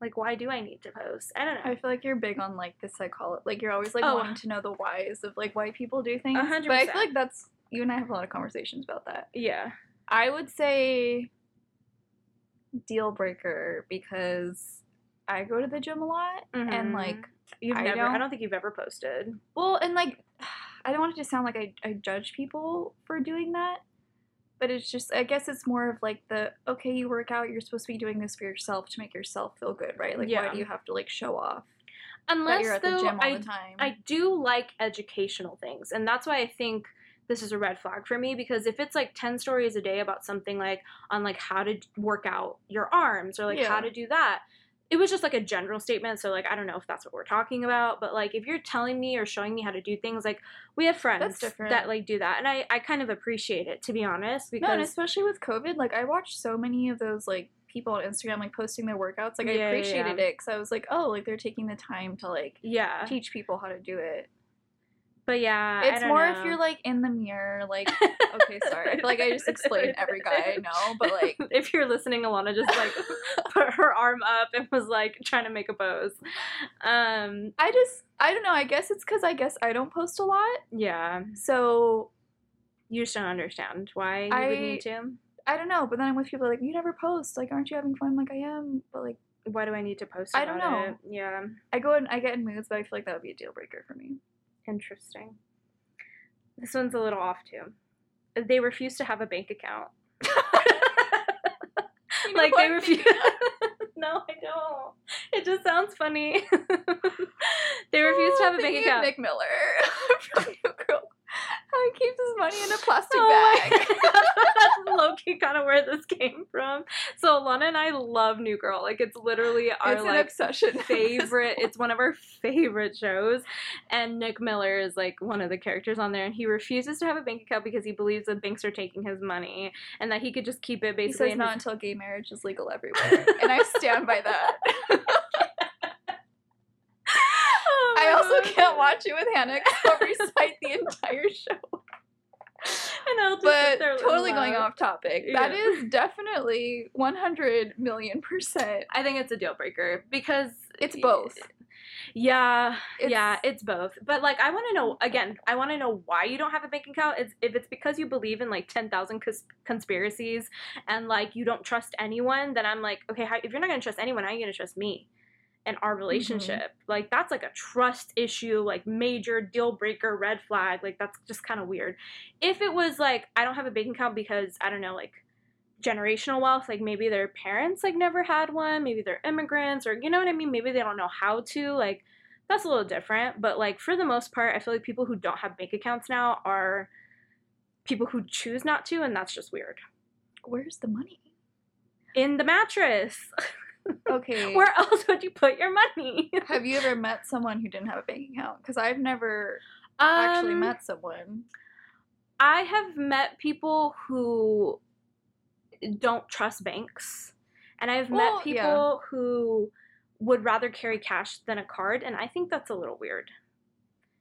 like why do I need to post? I don't know. I feel like you're big on like the psychology. Like you're always like Oh. wanting to know the whys of like why people do things. A hundred But I feel like that's you and I have a lot of conversations about that. yeah. I would say deal breaker because I go to the gym a lot and Mhm. like You've I never. I don't- don't think you've ever posted. well and like [SIGHS] I don't want it to sound like I, I judge people for doing that. But it's just I guess it's more of like the okay, you work out, you're supposed to be doing this for yourself to make yourself feel good, right? Like why do you have to like show off Unless you're at the though, gym all I the time? I do like educational things, and that's why I think this is a red flag for me because if it's like 10 stories a day about something like on like how to work out your arms or like how to do that it was just like a general statement so like i don't know if that's what we're talking about but like if you're telling me or showing me how to do things like we have friends that like do that and i i kind of appreciate it to be honest because No, and especially with COVID, like I watched so many of those like people on Instagram like posting their workouts. Like Yeah, I yeah, appreciated yeah. it because I was like, oh, like they're taking the time to like yeah teach people how to do it. But yeah It's more know. if you're like in the mirror, like okay, [LAUGHS] sorry. I feel like I just explained every guy I know, but like [LAUGHS] if you're listening, Alana just like [LAUGHS] put her arm up and was like trying to make a pose. Um, I just I don't know. I guess it's because I guess I don't post a lot, yeah, so you just don't understand why you I- would need to. I don't know. But then I'm with people like you never post. Like, aren't you having fun? Like I am, but like Why do I need to post? I don't know. It? Yeah, I go and I get in moods, but I feel like that would be a deal breaker for me. Interesting. This one's a little off too. They refuse to have a bank account. [LAUGHS] You know like they refuse. [LAUGHS] no, I don't. It just sounds funny. [LAUGHS] they oh, refuse to have a bank account. Nick Miller from New Girl. How he keeps his money in a plastic Oh bag. [LAUGHS] That's low key kind of where this came from. So Alana and I love New Girl. Like it's literally our it's like obsession. [LAUGHS] favorite. It's one of our favorite shows. And Nick Miller is like one of the characters on there, and he refuses to have a bank account because he believes that banks are taking his money and that he could just keep it He basically. says not his- until gay marriage is legal everywhere, and I stand by that. [LAUGHS] I also God. can't watch it with Hannah because I'll recite the entire show. And I'll But totally going off topic. That Yeah. is definitely 100 million percent. I think it's a deal breaker because It's both. Yeah, It's- yeah, it's both. But like, I want to know again. I want to know why you don't have a bank account. It's if it's because you believe in like ten thousand cons- conspiracies and like you don't trust anyone. Then I'm like, okay, how, if you're not gonna trust anyone, how are you gonna trust me and our mm-hmm. relationship? Like that's like a trust issue, like major deal breaker, red flag. Like that's just kind of weird. If it was like I don't have a bank account because I don't know, like generational wealth like maybe their parents like never had one maybe they're immigrants or you know what i mean maybe they don't know how to like that's a little different but like for the most part i feel like people who don't have bank accounts now are people who choose not to and that's just weird Where's the money? in the mattress [LAUGHS] Okay. where else would you put your money have you ever met someone who didn't have a bank account? Because I've never actually Um, met someone. i have met people who don't trust banks and i've Well, met yeah. people who would rather carry cash than a card and i think that's a little weird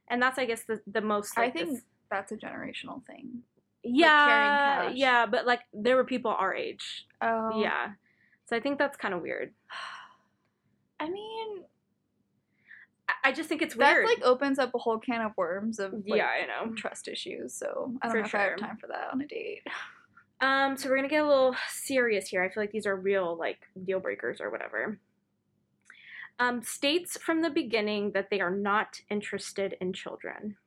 and that's i guess the, the most I think this- that's a generational thing. yeah cash. yeah but like there were people our age Oh. yeah so i think that's kind of weird [SIGHS] I mean, I, just think it's weird. that like opens up a whole can of worms of like, yeah i know trust issues. So I don't For know if I have time for that on a date. [SIGHS] Um, so we're gonna get a little serious here. I feel like these are real like deal breakers or whatever. Um, states from the beginning that they are not interested in children.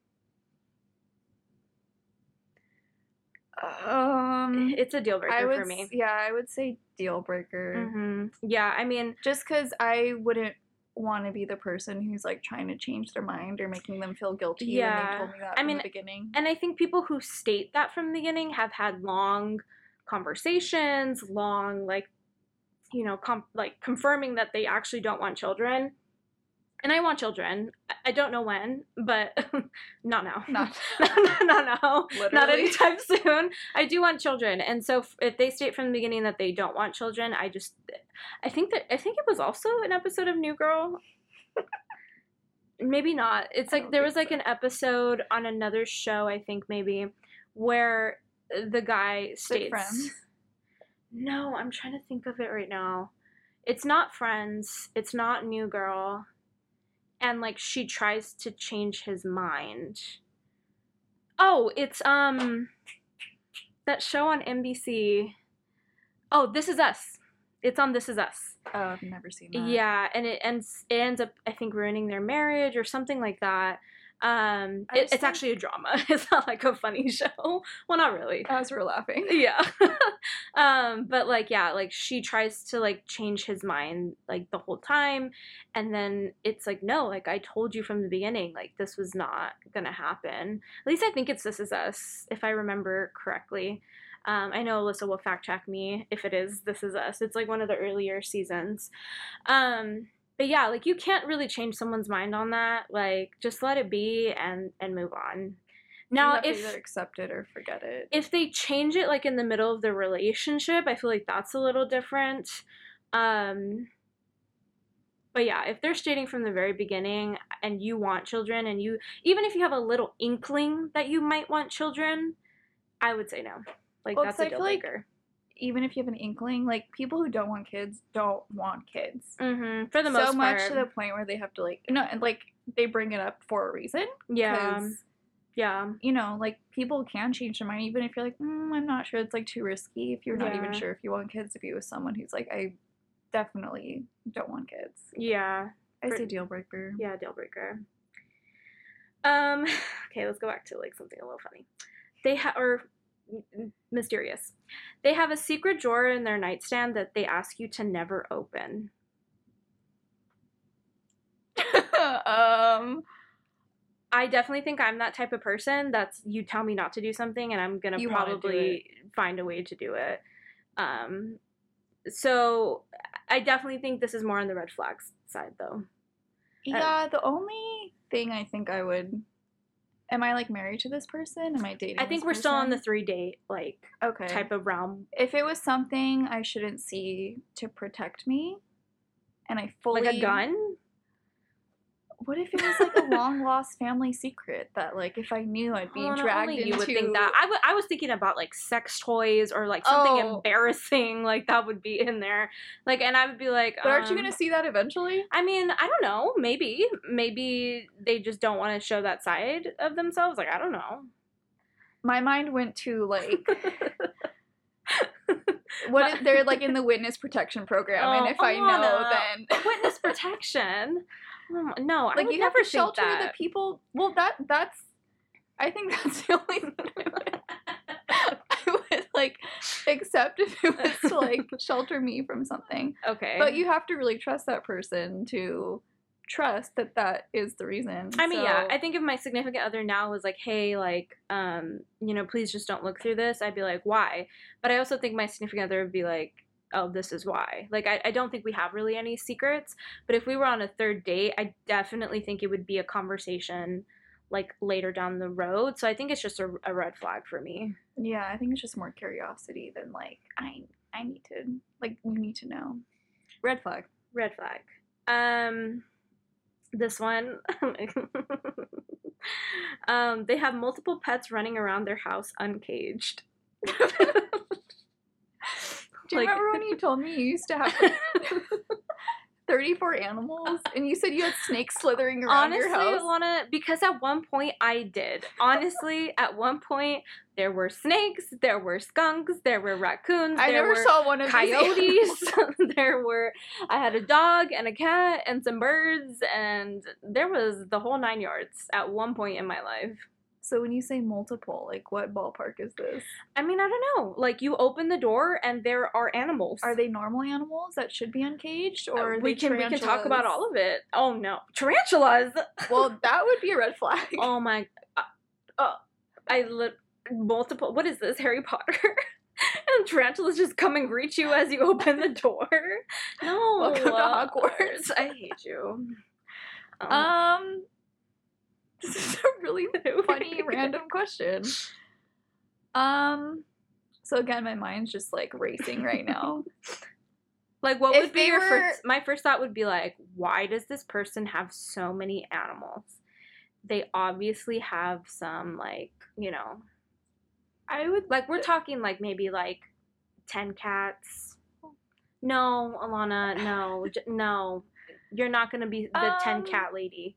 Um, It's a deal breaker I would, for me. yeah, I would say deal breaker. hmm Yeah, I mean, Just because I wouldn't want to be the person who's like trying to change their mind or making them feel guilty when Yeah. they told me that I mean, the beginning. and I think people who state that from the beginning have had long conversations, long like, you know, com- like confirming that they actually don't want children. And I want children. I- don't know when, but [LAUGHS] not now. Not, [LAUGHS] not now. Not anytime [LAUGHS] soon. I do want children, and so if- they state from the beginning that they don't want children, I just, I think that I think it was also an episode of New Girl. maybe not. It's like there was like so. an episode on another show. I think maybe where the guy Like states. friends. No, I'm trying to think of it right now. It's not Friends. It's not New Girl. And like she tries to change his mind. Oh, it's um that show on NBC. Oh, This Is Us. It's on This Is Us. Oh, I've never seen that. Yeah, and it ends it ends up I think ruining their marriage or something like that. Um, it, it's actually a drama. [LAUGHS] It's not like a funny show. Well, not really As we're laughing. yeah [LAUGHS] um but like yeah like she tries to like change his mind like the whole time and then it's like no like i told you from the beginning like this was not gonna happen at least i think it's this is us if i remember correctly um, I know Alyssa will fact check me if it is This Is Us. It's like one of the earlier seasons. Um, but yeah, like you can't really change someone's mind on that. Like just let it be and and move on. Now, if either accept it or forget it. if they change it like in the middle of the relationship, I feel like that's a little different. Um but yeah, if they're stating from the very beginning and you want children and you even if you have a little inkling that you might want children, I would say no. Like Well, that's a deal feel like- breaker. Even if you have an inkling, like people who don't want kids don't want kids. hmm For the most so much part. to the point where they have to like no, and like they bring it up for a reason. Yeah. Yeah. you know, like people can change their mind even if you're like, mm, I'm not sure. It's like too risky. If you're not even sure if you want kids, to be with someone who's like, I definitely don't want kids. Yeah. I For- say deal breaker. Yeah, deal breaker. Um, [SIGHS] okay, let's go back to like something a little funny. They have or mysterious. They have a secret drawer in their nightstand that they ask you to never open. [LAUGHS] um, I definitely think I'm that type of person that's you tell me not to do something and I'm wanna do probably find a way to do it. Um, so I definitely think this is more on the red flags side though. Yeah, the only thing I think I would. Am I like married to this person? Am I dating? I think we're still on the three date like okay type of realm, If it was something I shouldn't see to protect me, and I fully like a gun. What if it was like a long lost family secret that like if I knew I'd be Well, dragged into you would think that. I, w- I was thinking about like sex toys or like something Oh. embarrassing [LAUGHS] like that would be in there. Like, and I would be like, But aren't you um, gonna see that eventually? I mean, I don't know. Maybe, maybe they just don't want to show that side of themselves. Like, I don't know. My mind went to like [LAUGHS] what if they're like in the witness protection program, Oh, and if I know, Alana. then Witness protection. Um, No, I like would you have never to shelter the people. Well, that that's. I think [LAUGHS] that's the only thing I would, I would like accept if it was to [LAUGHS] like shelter me from something. okay, But you have to really trust that person to trust that that is the reason. I mean, yeah. I think if my significant other now was like, "Hey, like, um, you know, please just don't look through this," I'd be like, "Why?" But I also think my significant other would be like, "Oh, this is why." Like, I, I don't think we have really any secrets. But if we were on a third date, I definitely think it would be a conversation like later down the road. So I think it's just a, a red flag for me. yeah, I think it's just more curiosity than like I I need to like you need to know. Red flag. Red flag. Um, this one. [LAUGHS] um, they have multiple pets running around their house uncaged. [LAUGHS] Do you Like- remember when you told me you used to have like, [LAUGHS] 34 animals and you said you had snakes slithering around Honestly, your house? Lana, because at one point I did. Honestly, [LAUGHS] at one point there were snakes, there were skunks, there were raccoons, I there never were saw one of these coyotes. [LAUGHS] there were I had a dog and a cat and some birds and there was the whole nine yards at one point in my life. So when you say multiple, like what ballpark is this? I mean, I don't know. Like you open the door and there are animals. Are they normal animals that should be uncaged, or Uh, we can we can talk about all of it. Oh no, tarantulas. Well, [LAUGHS] that would be a red flag. oh my. Uh, uh, I lit multiple. What is this, Harry Potter? [LAUGHS] and tarantulas just come and greet you as you open the door. [LAUGHS] No, Welcome to uh, Hogwarts. I hate you. Um, Um, [LAUGHS] this is a really [LAUGHS] funny random question. Um, so again, my mind's just like racing right now. [LAUGHS] Like, what If would be your were- first? My first thought would be like, why does this person have so many animals? They obviously have some, like, you know, I would like we're talking like maybe like ten cats. No, Alana, no, j- no, you're not gonna be the ten Um, cat lady.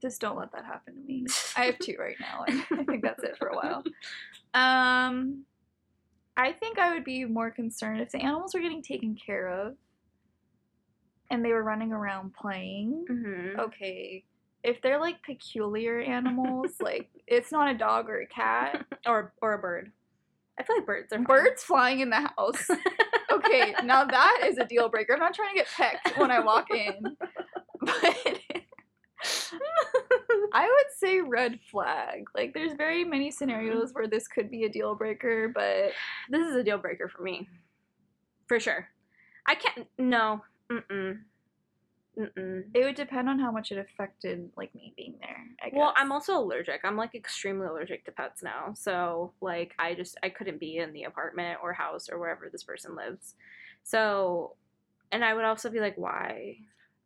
Just don't let that happen to me. [LAUGHS] I have two right now, and I think that's it for a while. Um, I think I would be more concerned if the animals were getting taken care of, and they were running around playing. hmm Okay, if they're like peculiar animals, [LAUGHS] like it's not a dog or a cat, [LAUGHS] Or or a bird. I feel like birds are birds flying in the house. Okay, now that is a deal breaker. I'm not trying to get pecked when I walk in, but I would say red flag. Like, there's very many scenarios where this could be a deal breaker, but this is a deal breaker for me, for sure. I can't. No. Mm-mm. Mm-mm. it would depend on how much it affected, like me being there. I guess. Well, I'm also allergic. I'm like extremely allergic to pets now. So like I just I couldn't be in the apartment or house or wherever this person lives. So and I would also be like, why?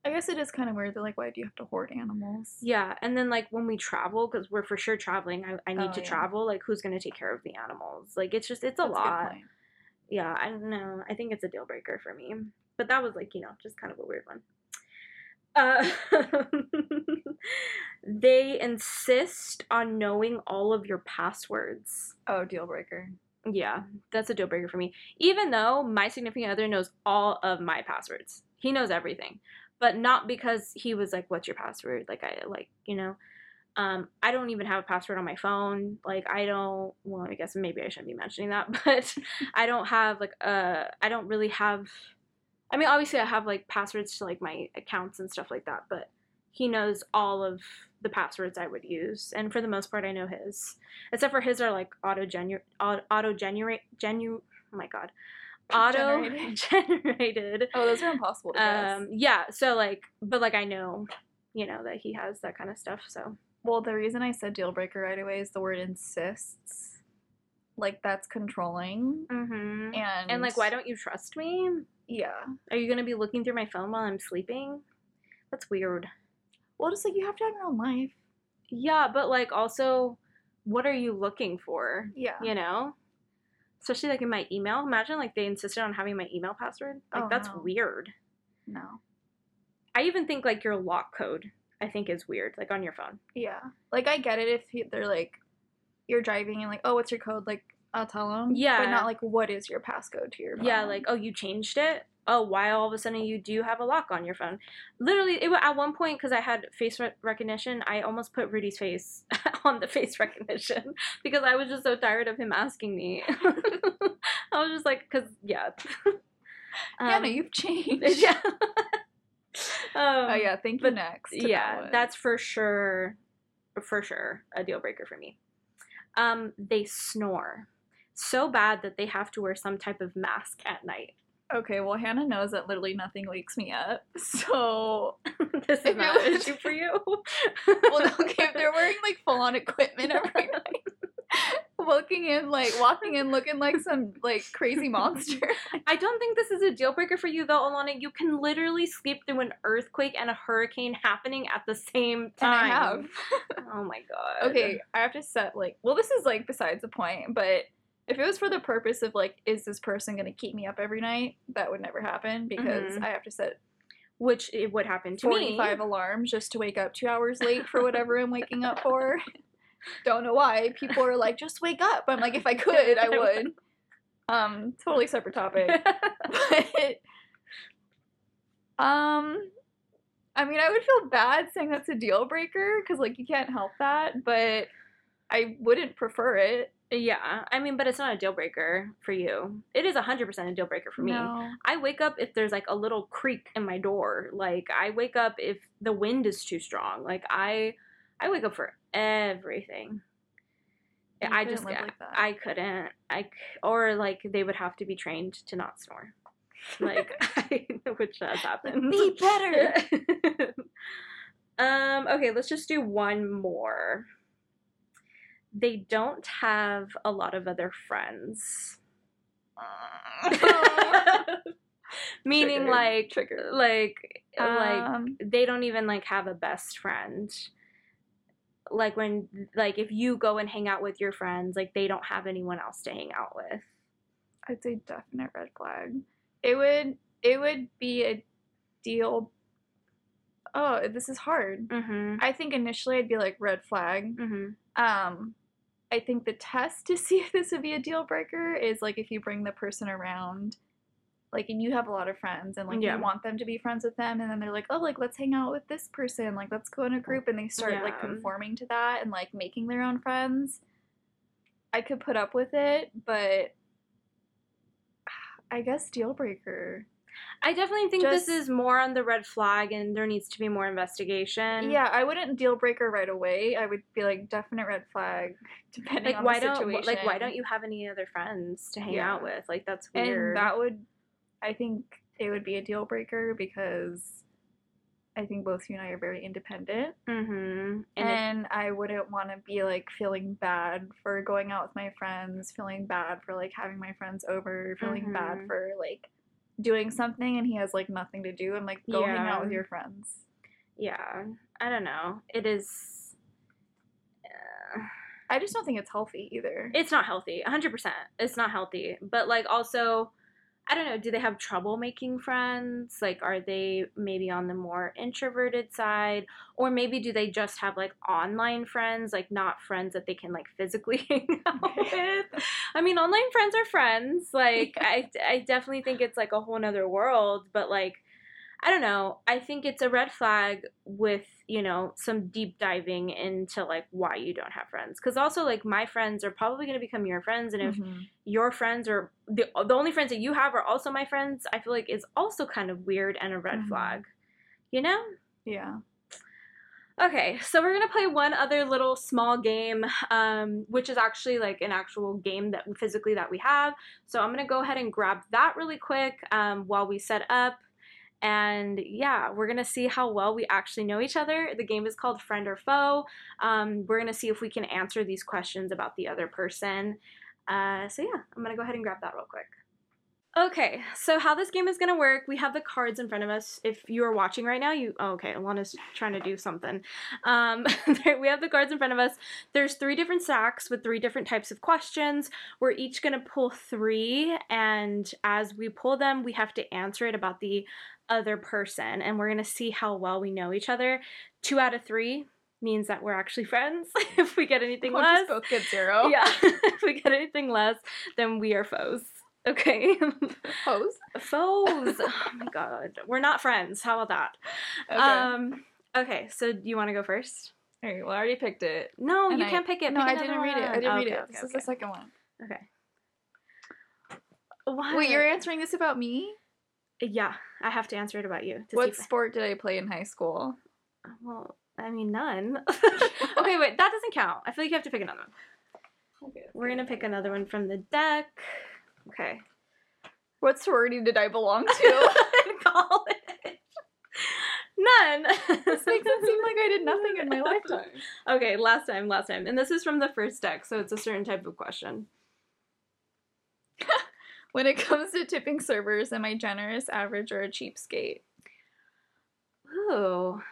I guess it is kind of weird. They're like, why do you have to hoard animals? Yeah, and then like when we travel, because we're for sure traveling, I, I need Oh, to yeah. travel. Like, who's gonna take care of the animals? Like, it's just it's a That's lot. point. yeah, I don't know. I think it's a deal breaker for me. But that was like you know just kind of a weird one. Uh, [LAUGHS] they insist on knowing all of your passwords. Oh, deal breaker. Yeah, that's a deal breaker for me. Even though my significant other knows all of my passwords, he knows everything, but not because he was like, "What's your password?" Like I like you know, um, I don't even have a password on my phone. Like I don't. Well, I guess maybe I shouldn't be mentioning that, [LAUGHS] but I don't have like uh, I don't really have. I mean, obviously I have like passwords to like my accounts and stuff like that, but he knows all of the passwords I would use, and for the most part, I know his. Except for his are like auto genu auto generate genu. Oh my god, auto Generated. [LAUGHS] Oh, those are impossible to guess. Um, yeah. So like, but like I know, you know that he has that kind of stuff. So Well, the reason I said deal breaker right away is the word insists. Like that's controlling. mm-hmm. And and like, why don't you trust me? Yeah. Are you gonna be looking through my phone while I'm sleeping? That's weird. Well, just like you have to have your own life. Yeah, but like also, what are you looking for? Yeah. You know? Especially like in my email. Imagine like they insisted on having my email password. Like Oh, that's no. weird. No. I even think like your lock code I think is weird, like on your phone. Yeah. Like I get it if he- they're like, you're driving and like, oh, what's your code? Like I'll tell them. Yeah. But not like what is your passcode to your phone. Yeah, like oh you changed it. Oh, why all of a sudden you do have a lock on your phone? Literally, it, at one point because I had face re- recognition, I almost put Rudy's face [LAUGHS] on the face recognition [LAUGHS] because I was just so tired of him asking me. [LAUGHS] I was just like, because yeah. Um, you've changed. yeah. um, Oh yeah. Thank you. but next. to that yeah, that's for sure, for sure a deal breaker for me. Um, they snore so bad that they have to wear some type of mask at night. Okay. Well, Hannah knows that literally nothing wakes me up. [LAUGHS] So [LAUGHS] this is not an issue for you. [LAUGHS] well, no, okay, if they're wearing like full on equipment every night, walking in like walking in looking like some like crazy monster. I don't think this is a deal breaker for you though, Alana. You can literally sleep through an earthquake and a hurricane happening at the same And time. I have. Oh my god. Okay, I have to set like well this is like besides the point, but if it was for the purpose of like is this person going to keep me up every night, that would never happen because Mhm. I have to set Which it would happen to me. 45 alarms just to wake up 2 hours late for whatever I'm waking up for. [LAUGHS] Don't know why. People are like just wake up. I'm like if I could, I [LAUGHS] would. Um totally separate topic. [LAUGHS] but um I mean, I would feel bad saying that's a deal breaker because like you can't help that, but I wouldn't prefer it. Yeah, I mean, but it's not a deal breaker for you. It is 100% a deal breaker for me. No. I wake up if there's like a little creak in my door. Like I wake up if the wind is too strong. Like I I wake up for everything. You I just like. I couldn't. I or like they would have to be trained to not snore. Like [LAUGHS] I, [LAUGHS] which does happen. Be better. [LAUGHS] um okay, let's just do one more. They don't have a lot of other friends. [LAUGHS] Meaning Triggered. like Triggered. like like Um, they don't even like have a best friend. Like when like if you go and hang out with your friends, like they don't have anyone else to hang out with. I'd say definite red flag. It would it would be a deal. Oh, this is hard. Mhm. I think initially I'd be like red flag. Mhm. Um, I think the test to [LAUGHS] see if this would be a deal breaker is like if you bring the person around, like, and you have a lot of friends, and like Yeah. you want them to be friends with them, and then they're like, oh, like let's hang out with this person, like let's go in a group, and they start like conforming to that and like making their own friends. I could put up with it, but [SIGHS] I guess deal breaker. I definitely think this is more on the red flag and there needs to be more investigation. Yeah, I wouldn't deal breaker right away. I would be like definite red flag, [LAUGHS] depending Like on why the don't situation. like why don't you have any other friends to hang Yeah. out with? Like that's weird. And that would, I think it would be a deal breaker because I think both you and I are very independent. mm-hmm. And, And, I wouldn't want to be like feeling bad for going out with my friends, feeling bad for like having my friends over, feeling bad Mhm. for like doing something and he has like nothing to do and like go hang out with your friends. yeah, I don't know. It is. uh, I just don't think it's healthy either. it's not healthy 100% it's not healthy but like also i don't know do they have trouble making friends? Like are they maybe on the more introverted side? Or maybe do they just have like online friends like not friends that they can like physically [LAUGHS] hang out [LAUGHS] with? I mean online friends are friends. Like [LAUGHS] I, I definitely think it's like a whole nother world but like I don't know. I think it's a red flag with, you know, some deep diving into like why you don't have friends. Cuz also like my friends are probably going to become your friends and if Mhm. your friends are the the only friends that you have are also my friends, I feel like is also kind of weird and a red Mhm. flag. You know? Yeah. Okay, so we're gonna play one other little small game, um, which is actually like an actual game that physically that we have. So I'm gonna go ahead and grab that really quick um, while we set up. And yeah, we're gonna see how well we actually know each other. The game is called Friend or Foe. Um, we're gonna see if we can answer these questions about the other person. Uh, so yeah, I'm gonna go ahead and grab that real quick. Okay, so how this game is gonna work, we have the cards in front of us. If you are watching right now, you oh, okay, Alana's trying to do something. Um, [LAUGHS] we have the cards in front of us. There's three different stacks with three different types of questions. We're each gonna pull three, and as we pull them, we have to answer it about the other person, and we're gonna see how well we know each other. Two out of three means that we're actually friends. [LAUGHS] if we get anything We'll less, both get zero. yeah, [LAUGHS] if we get anything less, then we are foes. Okay. Pose. [LAUGHS] Foes. [LAUGHS] oh my god. We're not friends. How about that? Okay. Um okay, so you want to go first? All right. Well, I already picked it. No, And you I- can't pick it. no, Pick I didn't read it. I didn't read Okay, it. okay, this is the second one. Okay. What? Wait, you're answering this about me? Yeah, I have to answer it about you. What see sport did I play in high school? Well, I mean none. [LAUGHS] okay, wait, that doesn't count. I feel like you have to pick another one. Okay. We're gonna pick another one from the deck. Okay. What sorority did I belong to? [LAUGHS] in College. None. this makes it seem like I did nothing in my [LAUGHS] lifetime. Okay, last time, last time. And this is from the first deck, so it's a certain type of question. [LAUGHS] When it comes to tipping servers, am I generous, average, or a cheapskate? Ooh.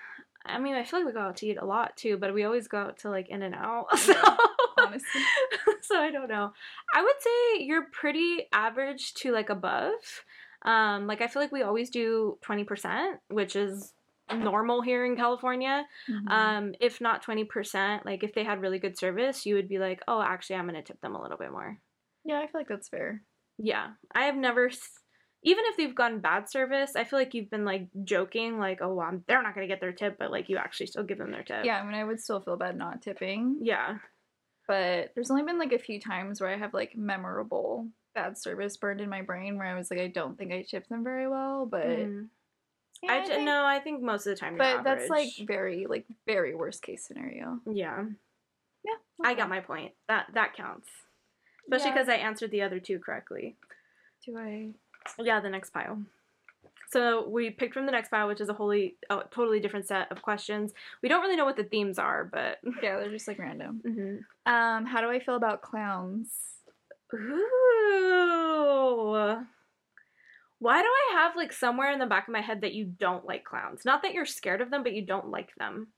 I mean, I feel like we go out to eat a lot too, but we always go out to like In and Out. [LAUGHS] So, honestly. [LAUGHS] so I don't know. I would say you're pretty average to like above. Um, like I feel like we always do 20%, which is normal here in California. Mhm. Um, if not 20%, like if they had really good service, you would be like, oh, actually, I'm going to tip them a little bit more. yeah, I feel like that's fair. Yeah. I have never, even if they've gotten bad service, I feel like you've been like joking, like, oh, well, they're not going to get their tip, but like you actually still give them their tip. Yeah, I mean, I would still feel bad not tipping, Yeah. but there's only been like a few times where I have like memorable bad service burned in my brain where I was like, I don't think I tipped them very well, but Mm. yeah, I, I think- no, I think most of the time but that's like very like very worst case scenario. yeah. Yeah, I got my point. That that counts. Especially Yeah. because I answered the other two correctly. Do I? Yeah, the next pile. So we picked from the next pile, which is a wholly, oh, totally different set of questions. We don't really know what the themes are, but. [LAUGHS] Yeah, they're just like random. Mhm. Um, how do I feel about clowns? Ooh. Why do I have like somewhere in the back of my head that you don't like clowns? Not that you're scared of them, but you don't like them.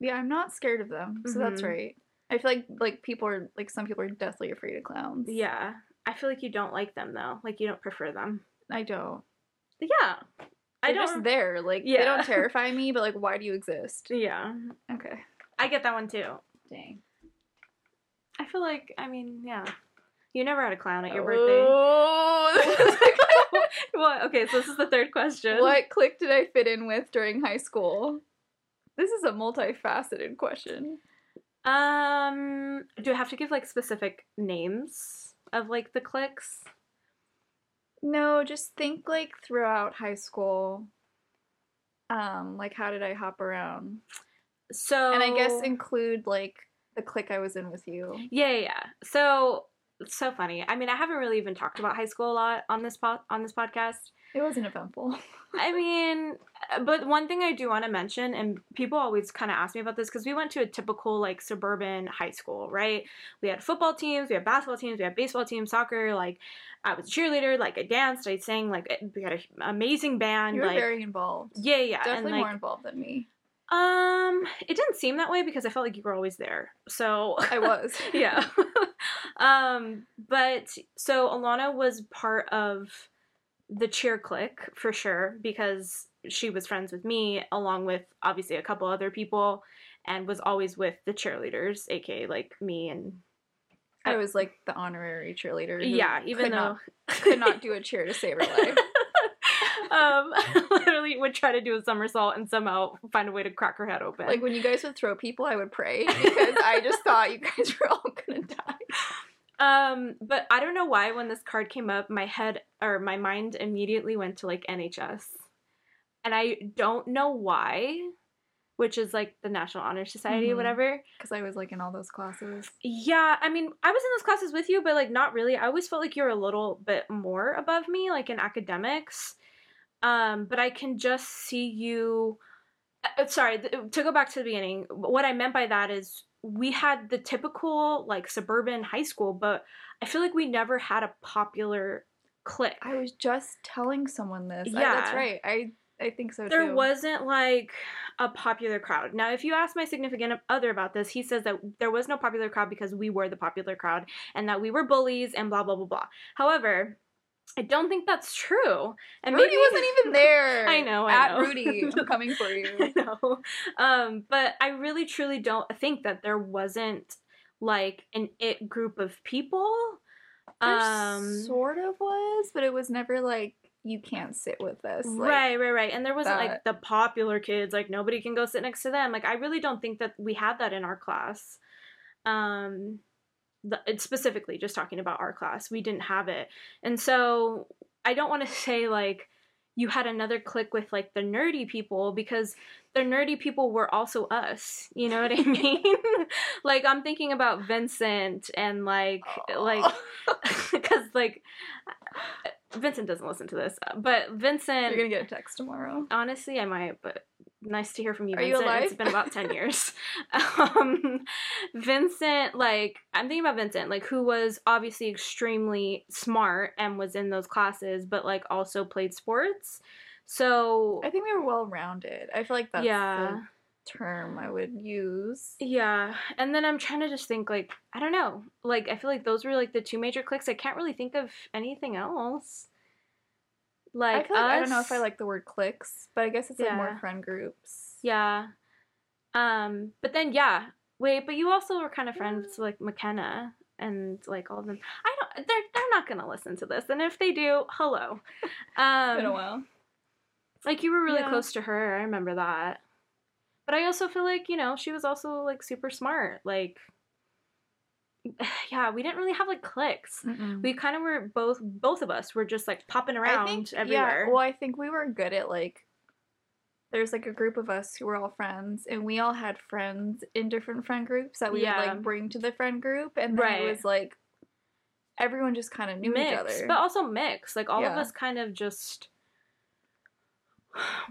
Yeah, I'm not scared of them, so that's Mhm. right. I feel like like people are like some people are deathly afraid of clowns. Yeah. I feel like you don't like them though. Like you don't prefer them. I don't. Yeah. I They're don't. just there. Like they don't [LAUGHS] terrify me, but like why do you exist? yeah. Okay. I get that one too. Dang. I feel like, I mean, yeah. You never had a clown at your birthday. Oh. [LAUGHS] [LAUGHS] what? Okay, so this is the third question. what clique did I fit in with during high school? This is a multifaceted question. Um, do I have to give like specific names of like the cliques? No, just think like throughout high school. Um, like how did I hop around? So And I guess include like the clique I was in with you. yeah, yeah. So it's so funny. I mean, I haven't really even talked about high school a lot on this pod on this podcast. It wasn't eventful. [LAUGHS] I mean, uh, but one thing I do want to mention, and people always kind of ask me about this because we went to a typical like suburban high school, right? We had football teams, we had basketball teams, we had baseball teams, soccer. Like, I was a cheerleader, like I danced, I sang, like eh, we had an amazing band. you were like, very involved. yeah, yeah, Definitely and more involved than me. um, it didn't seem that way because I felt like you were always there. So I [LAUGHS] was. yeah. [LAUGHS] um, but so Alana was part of the cheer clique for sure because she was friends with me along with obviously a couple other people and was always with the cheerleaders, aka like me and I was like the honorary cheerleader. yeah, even could though not, could not do a cheer to save her [LAUGHS] life. um [LAUGHS] literally would try to do a somersault and somehow find a way to crack her head open. Like when you guys would throw people, I would pray because I just thought you guys were all gonna die. Um, but I don't know why when this card came up, my head or my mind immediately went to like NHS. And I don't know why, which is like the National Honor Society or Mhm. whatever. Because I was like in all those classes. Yeah, I mean, I was in those classes with you, but like not really. I always felt like you were a little bit more above me, like in academics. Um, but I can just see you. uh, sorry, th- to go back to the beginning, what I meant by that is we had the typical like suburban high school, but I feel like we never had a popular clique. I was just telling someone this. I- that's right. I I think so too. there too. wasn't like a popular crowd. Now, if you ask my significant other about this, he says that there was no popular crowd because we were the popular crowd and that we were bullies and blah blah blah blah. However, I don't think that's true. And Rudy maybe wasn't even [LAUGHS] there. I know, I At know. Rudy, I'm [LAUGHS] coming for you. I know. Um, but I really truly don't think that there wasn't like an it group of people. There Um sort of was, but it was never like you can't sit with us. Like, right, right, right. And there wasn't like the popular kids, like nobody can go sit next to them. Like I really don't think that we had that in our class. Um the, it's specifically just talking about our class. We didn't have it. And so I don't want to [LAUGHS] say like you had another clique with like the nerdy people because the nerdy people were also us. You know what I [LAUGHS] mean? like I'm thinking about Vincent and like like because [LAUGHS] like Vincent doesn't listen to this, but Vincent. You're gonna get a text tomorrow. Honestly, I might, but nice to hear from you, Are you Vincent. It's been about 10 years. [LAUGHS] um, Vincent, like, I'm thinking about Vincent, like, who was obviously extremely smart and was in those classes, but, like, also played sports. So, I think we were well rounded. I feel like that's yeah. the term I would use. Yeah. And then I'm trying to just think, like, I don't know. Like, I feel like those were, like, the two major cliques. I can't really think of anything else. Like, I like I don't know if I like the word cliques, but I guess it's like more friend groups. Yeah. Um, but then yeah. Wait, but you also were kind of friends with like McKenna and like all of them. I don't they're they're not gonna listen to this. And if they do, hello. [LAUGHS] It's been a Um while. like you were really Yeah. close to her, I remember that. But I also feel like, you know, she was also like super smart. Like [SIGHS] yeah, we didn't really have like cliques. Mm-mm. We kind of were both both of us were just like popping around think, everywhere. Yeah, well, I think we were good at like. There's like a group of us who were all friends, and we all had friends in different friend groups that we would like bring to the friend group, and then Right. it was like everyone just kind of knew mix, each other. but also mix. Like all of us kind of just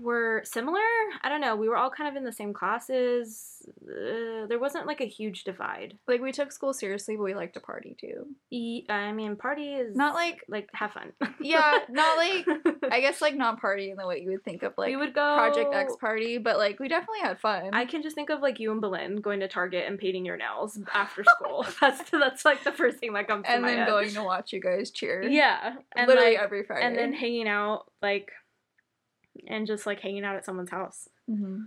were similar. I don't know. We were all kind of in the same classes. Uh, there wasn't like a huge divide. like we took school seriously, but we liked to party too. E- I mean, party is Not like- like have fun. [LAUGHS] Yeah, not like [LAUGHS] I guess like not party in the way you would think of like we would go Project X party, but like we definitely had fun. I can just think of like you and Belen going to Target and painting your nails after school. [LAUGHS] that's that's like the first thing that comes to and my then head. going to watch you guys cheer. Yeah, and literally like, every Friday. and then hanging out like, and just like hanging out at someone's house. hmm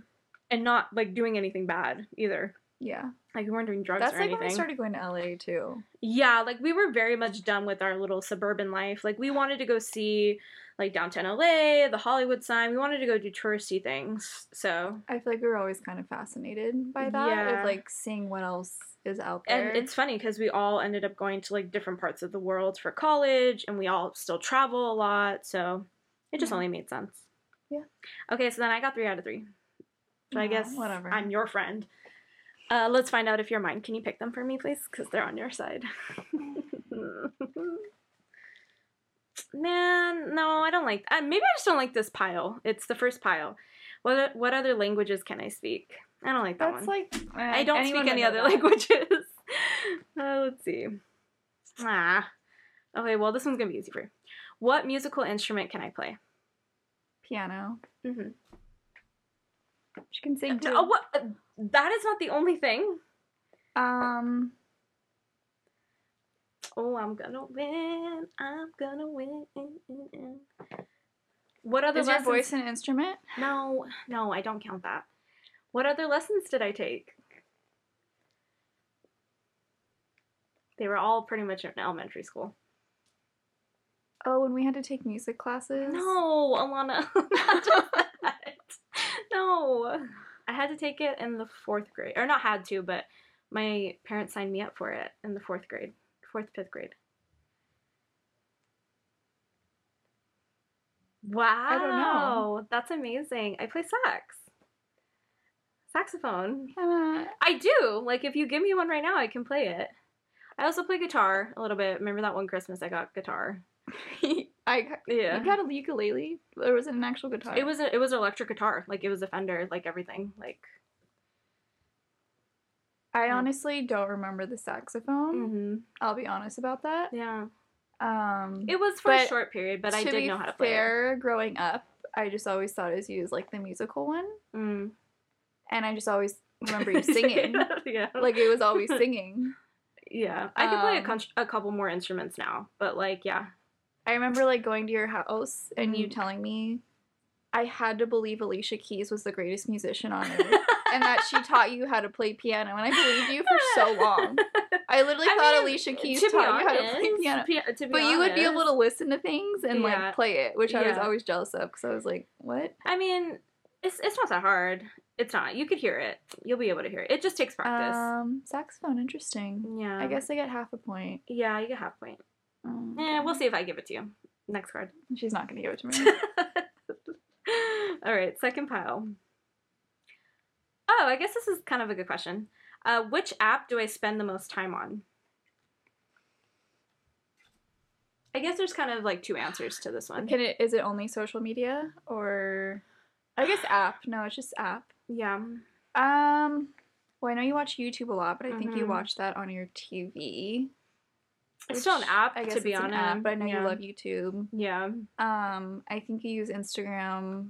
and not like doing anything bad either. yeah, Like we weren't doing drugs that's or like anything. when we started going to LA too. Yeah, like we were very much done with our little suburban life. Like we wanted to go see like downtown LA, the Hollywood sign. We wanted to go do touristy things. So I feel like we were always kind of fascinated by that, Yeah. of like seeing what else is out there. and it's funny because we all ended up going to like different parts of the world for college, and we all still travel a lot. So it just Yeah. only made sense. Yeah. Okay, so then I got three out of three. So I guess whatever. I'm your friend. Uh, let's find out if you're mine. Can you pick them for me, please? Because they're on your side. [LAUGHS] Man, no, I don't like. Uh, maybe I just don't like this pile. It's the first pile. What what other languages can I speak? I don't like that That's one. like eh, I don't speak any other that. languages. [LAUGHS] uh, let's see. Ah. Okay, well this one's gonna be easy for you. What musical instrument can I play? Piano. Mm-hmm. She can sing too. Oh, what? uh, That is not the only thing. Um, Oh, I'm gonna win. I'm gonna win. What other is your lessons? voice an instrument? No, no, I don't count that. What other lessons did I take? They were all pretty much in elementary school. Oh, when we had to take music classes. No, Alana, [LAUGHS] not just [LAUGHS] that. No, I had to take it in the fourth grade, or not had to, but my parents signed me up for it in the fourth grade, fourth, fifth grade. Wow, I don't know. That's amazing. I play sax. Saxophone. Uh, I do. Like if you give me one right now, I can play it. I also play guitar a little bit. Remember that one Christmas I got guitar? [LAUGHS] I Yeah. you got a ukulele, or was it an actual guitar? It was a, it was an electric guitar. Like it was a Fender, like everything. Like I honestly don't remember the saxophone. hmm I'll be honest about that. yeah. Um, It was for a short period, but I did know how to play it. fair, growing up, I just always thought it was you as like the musical one, Mm. and I just always remember you [LAUGHS] singing. [LAUGHS] yeah. like it was always singing. yeah. I could play a, Um, con- a couple more instruments now, but like yeah. I remember like going to your house and you Mhm. telling me I had to believe Alicia Keys was the greatest musician on earth [LAUGHS] and that she taught you how to play piano and I believed you for so long. [LAUGHS] I literally I thought mean, Alicia Keys taught you how to play piano. pi- to But you would be able to listen to things and Yeah. like play it, which I was always jealous of because I was like, "What?" I mean, it's it's not that hard. It's not. You could hear it. You'll be able to hear it. It just takes practice. Um, saxophone, interesting. yeah. I guess I get half a point. Yeah, you get half a point. Um, Yeah, we'll see if I give it to you. Next card. [LAUGHS] She's not gonna give it to me. [LAUGHS] All right, second pile. Oh, I guess this is kind of a good question. Uh, which app do I spend the most time on? I guess there's kind of like two answers to this one. Can it? Is it only social media or? I guess app. No, it's just app. Yeah. Um. Well, I know you watch YouTube a lot, but I think you Mhm. watch that on your TV. It's still an app, I guess to be honest. app, but I know yeah. you love YouTube. Yeah. Um, I think you use Instagram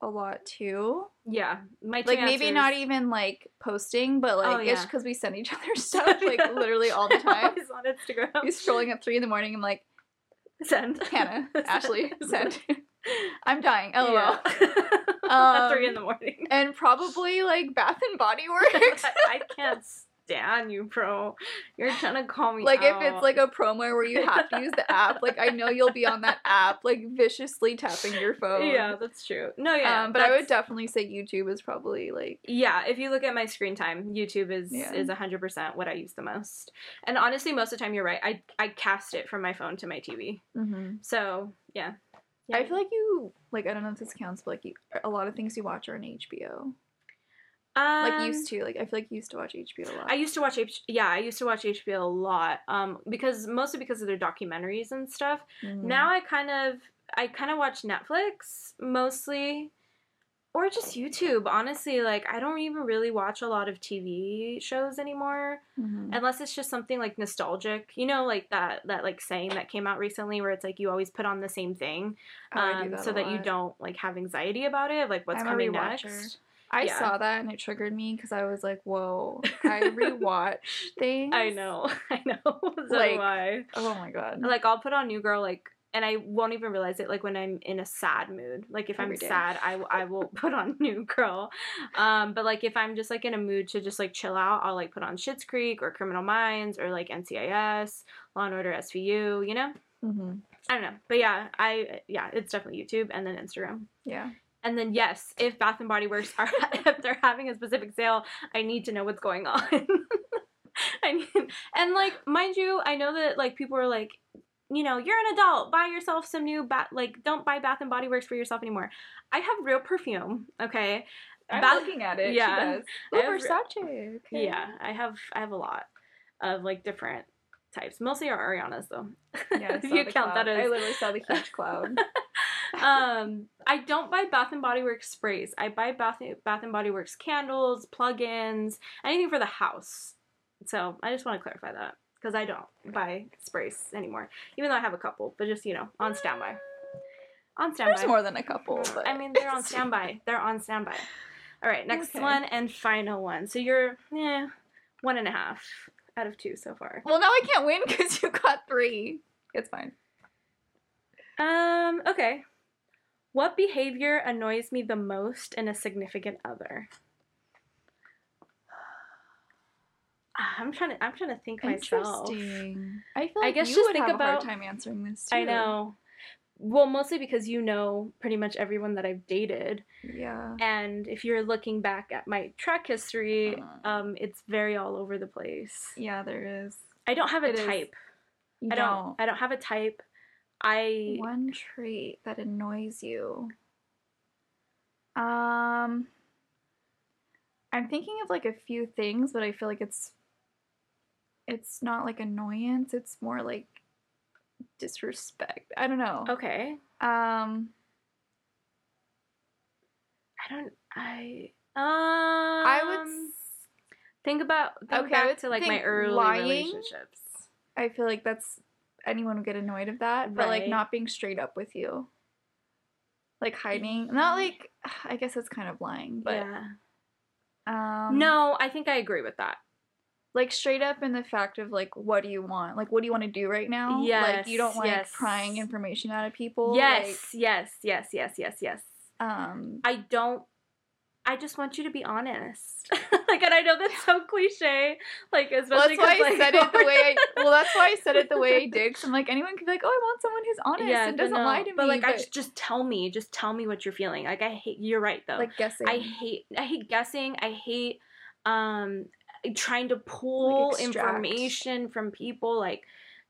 a lot too. Yeah. My Like maybe answers- not even like posting, but like Oh, it's because we send each other [LAUGHS] stuff like literally all the [LAUGHS] time. always on Instagram. You're scrolling at three in the morning. I'm like, Send. Hannah. [LAUGHS] Ashley, send. I'm dying. LOL. Yeah. At three in Um, the morning. And probably like Bath and Body Works. I can't stand you, bro. You're trying to call me like if it's like a promo where you have to use the app, like I know you'll be on that [LAUGHS] app, like viciously tapping your phone. yeah, that's true. No, yeah, um, but I would definitely say YouTube is probably like Yeah, if you look at my screen time, YouTube is Yeah. is hundred percent what I use the most. And honestly, most of the time, you're right. I I cast it from my phone to my TV. So yeah. yeah. I feel like you like I don't know if this counts, but like you, a lot of things you watch are on HBO. Like Um, used to, like I feel like you used to watch HBO a lot. I used to watch H- yeah, I used to watch HBO a lot. Um, because mostly because of their documentaries and stuff. Mhm. Now I kind of I kind of watch Netflix mostly or just YouTube. Honestly, like I don't even really watch a lot of TV shows anymore Mhm. unless it's just something like nostalgic. You know, like that that like saying that came out recently where it's like you always put on the same thing Oh, um, that so a that you don't like have anxiety about it, like what's I'm coming rewatcher. next. I yeah. saw that and it triggered me because I was like, "Whoa!" I [LAUGHS] rewatch things. I know. [LAUGHS] I know. [LAUGHS] so Like- I. Oh my god! Like I'll put on New Girl like and I won't even realize it like when I'm in a sad mood. Like if Every I'm day. sad, I will put on New Girl. Um, but like if I'm just like in a mood to just like chill out, I'll like put on Schitt's Creek or Criminal Minds or like NCIS, Law and Order SVU. You know, hmm I don't know. But yeah, I yeah, it's definitely YouTube and then Instagram. Yeah. And then yes, if Bath and Body Works are [LAUGHS] if they're having a specific sale, I need to know what's going on. [LAUGHS] I mean, and like mind you, I know that like people are like, you know, you're an adult, buy yourself some new bath. Like, don't buy Bath and Body Works for yourself anymore. I have real perfume. Okay. I'm Bath- looking at it. yeah. She does. I Oh, Versace. Okay. Yeah, I have I have a lot of like different types. Mostly are Ariana's though. [LAUGHS] Yeah. I you count that cloud. I as literally saw the huge cloud. Um, I don't buy Bath and Body Works sprays. I buy Bath Bath and Body Works candles, plug-ins, anything for the house. So I just want to clarify that because I don't buy sprays anymore, even though I have a couple, but just you know on standby. On standby. There's more than a couple, but I mean, they're on standby. [LAUGHS] They're on standby. All right, next Okay. one and final one. So you're eh, one and a half out of two so far. Well, now I can't win because you got three. It's fine. Um, okay. What behavior annoys me the most in a significant other? [SIGHS] I'm trying to I'm trying to think myself. Interesting. I feel I guess you just would think have a hard about- time answering this too. I know. Well, mostly because you know pretty much everyone that I've dated. Yeah. And if you're looking back at my track history, Uh. um, it's very all over the place. Yeah, there is. I don't have a It type. I don't I don't have a type. I One trait that annoys you. Um. I'm thinking of like a few things, but I feel like it's it's not like annoyance. It's more like disrespect. I don't know. Okay. Um, I don't. I. Um. I would. s- think about think Okay, back to like my early lying. relationships. I feel like that's anyone would get annoyed of that, but like not being straight up with you, like hiding. Not like [SIGHS] I guess it's kind of lying, but yeah. um, no, I think I agree with that. like straight up in the fact of like what do you want like what do you want to do right now like you don't Yes, like yes. prying information out of people yes, yes, yes, yes, yes, yes. like, um I don't. I just want you to be honest. [LAUGHS] like, and I know that's so cliche. Like, especially well, that's why 'cause, I said it the way I, [LAUGHS] well that's why I said it the way I did because I'm like anyone could be like oh I want someone who's honest and doesn't no. lie to me But like, I just just tell me, just tell me what you're feeling. Like, I hate. You're right though. like guessing I hate I hate guessing. I hate um trying to pull extract. information from people like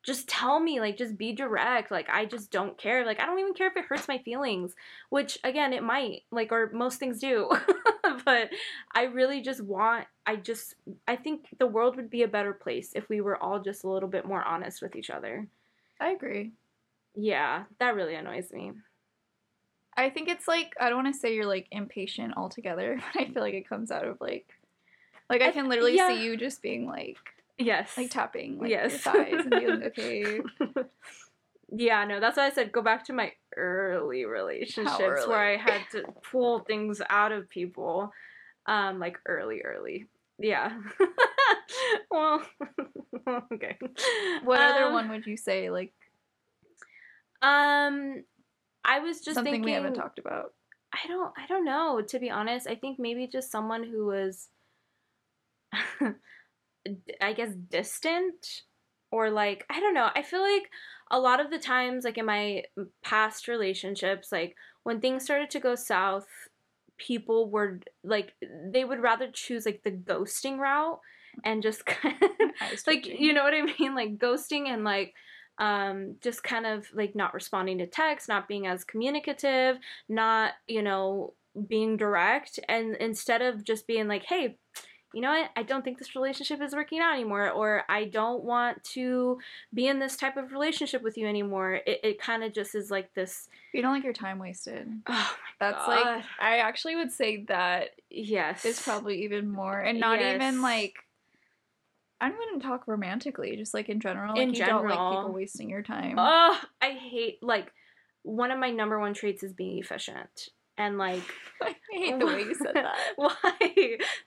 just tell me like just be direct like i just don't care like i don't even care if it hurts my feelings which again it might like or most things do [LAUGHS] but i really just want i just i think the world would be a better place if we were all just a little bit more honest with each other. I agree. Yeah that really annoys me. I think it's like I don't want to say you're like impatient altogether [LAUGHS] but I feel like it comes out of like like I, I- can literally yeah. see you just being like yes like tapping like yes your thighs and being [LAUGHS] okay yeah, no, that's why I said go back to my early relationships early? where I had to pull things out of people. Um, like early, early. Yeah. [LAUGHS] well, [LAUGHS] okay. what other Um, one would you say like Um, I was just something thinking. we haven't talked about I don't I don't know, to be honest. I think maybe just someone who was I guess distant or like I don't know. I feel like a lot of the times like in my past relationships like when things started to go south, people were like they would rather choose like the ghosting route and just [LAUGHS] kind of [LAUGHS] like you know what I mean, like ghosting and like um just kind of like not responding to text, not being as communicative, not you know being direct, and instead of just being like, hey. You know what? I don't think this relationship is working out anymore, or I don't want to be in this type of relationship with you anymore. It, it kind of just is like this. you don't like your time wasted Oh that's God. like I actually would say that yes, It's probably even more and not Yes. even like I wouldn't talk romantically, just like in general. Like In you don't like general. people wasting your time. Oh, I hate like one of my number one traits is being efficient. And like [LAUGHS] I hate the way you said [LAUGHS] that. why? [LAUGHS]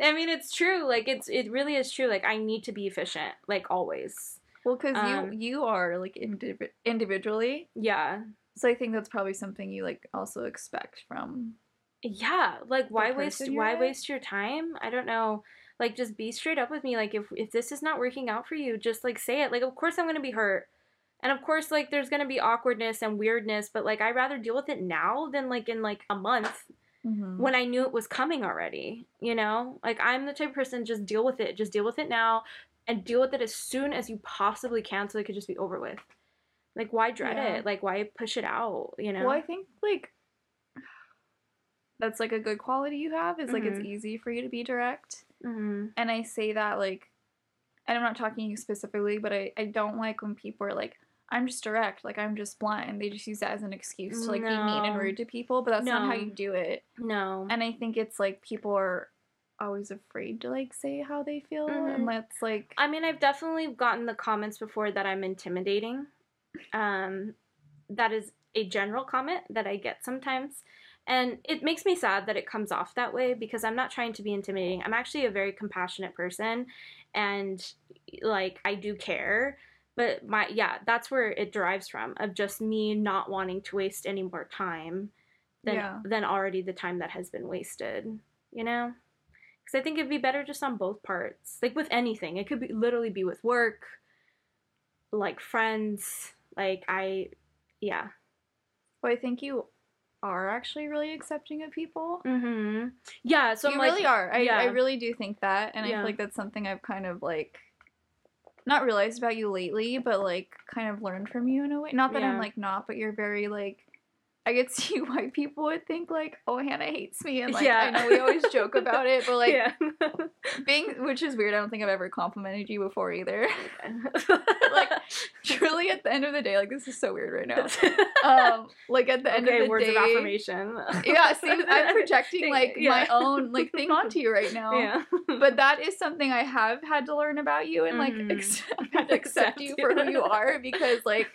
I mean it's true. Like it's it really is true. Like I need to be efficient, like always. Well, because Um, you you are like indiv- individually, Yeah. so I think that's probably something you like also expect from. Yeah. Like why waste why with? waste your time? I don't know. Like just be straight up with me. Like if if this is not working out for you, just like say it. Like of course I'm gonna be hurt. And of course, like there's gonna be awkwardness and weirdness, but like I'd rather deal with it now than like in like a month Mhm. when I knew it was coming already. You know, like I'm the type of person just deal with it, just deal with it now, and deal with it as soon as you possibly can, so it could just be over with. Like why dread Yeah. it? Like why push it out? You know? Well, I think like [SIGHS] that's like a good quality you have is like it's Mhm. easy for you to be direct. hmm And I say that like, and I'm not talking you specifically, but I I don't like when people are like. I'm just direct, like I'm just blunt. They just use that as an excuse to like be mean and rude to people, but that's not how you do it. No. And I think it's like people are always afraid to like say how they feel, Mhm. and that's like I mean, I've definitely gotten the comments before that I'm intimidating. Um, that is a general comment that I get sometimes. And it makes me sad that it comes off that way because I'm not trying to be intimidating. I'm actually a very compassionate person and like I do care. But my yeah, that's where it derives from of just me not wanting to waste any more time than Yeah. than already the time that has been wasted, you know? Because I think it'd be better just on both parts. Like with anything, it could be literally be with work, like friends. Like I, yeah. Well, I think you are actually really accepting of people. Mm-hmm. Yeah. So you I'm like, really are. I, yeah. I really do think that, and I feel like that's something I've kind of like not realized about you lately, but like kind of learned from you in a way. Not that Yeah. I'm like not, but you're very like I could [LAUGHS] see why people would think like, "Oh, Hannah hates me," and like Yeah. I know we always joke about it, but like yeah. [LAUGHS] being, which is weird. I don't think I've ever complimented you before either. [LAUGHS] like truly, at the end of the day, like this is so weird right now. Um, like at the end okay, of the words day, of affirmation. yeah. See, I'm projecting like my own like thing onto you right now. Yeah. But that is something I have had to learn about you and like had to accept you for who you are because like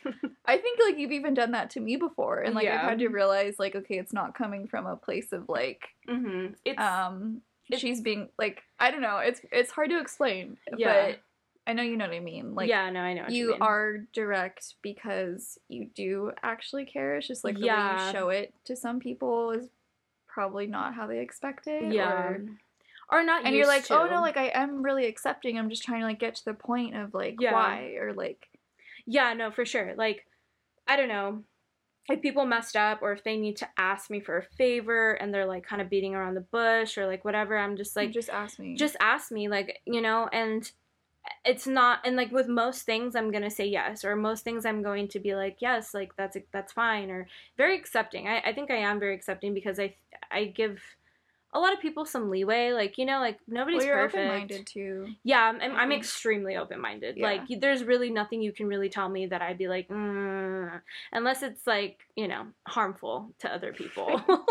I think like you've even done that to me before and like I've had to realize like okay it's not coming from a place of like hmm It's um it's- she's being like I don't know it's it's hard to explain Yeah. but I know you know what I mean like yeah, no, I know. You you are direct because you do actually care it's just like the way Yeah. you show it to some people is probably not how they expect it yeah, or, or not. and you're like used oh no like I am really accepting I'm just trying to like get to the point of like Yeah. why or like Yeah, no, for sure. Like, I don't know. If people messed up or if they need to ask me for a favor and they're like kind of beating around the bush or like whatever, I'm just like just ask me just ask me, like, you know, and it's not and like with most things I'm going to say yes or most things I'm going to be like yes like that's that's fine or very accepting I, I think I am very accepting because I I give a lot of people some leeway like you know like nobody's well, you're perfect open-minded too yeah, I'm, I'm, I'm Mhm. extremely open minded. Yeah. Like, there's really nothing you can really tell me that I'd be like, mm, unless it's like, you know, harmful to other people. [LAUGHS]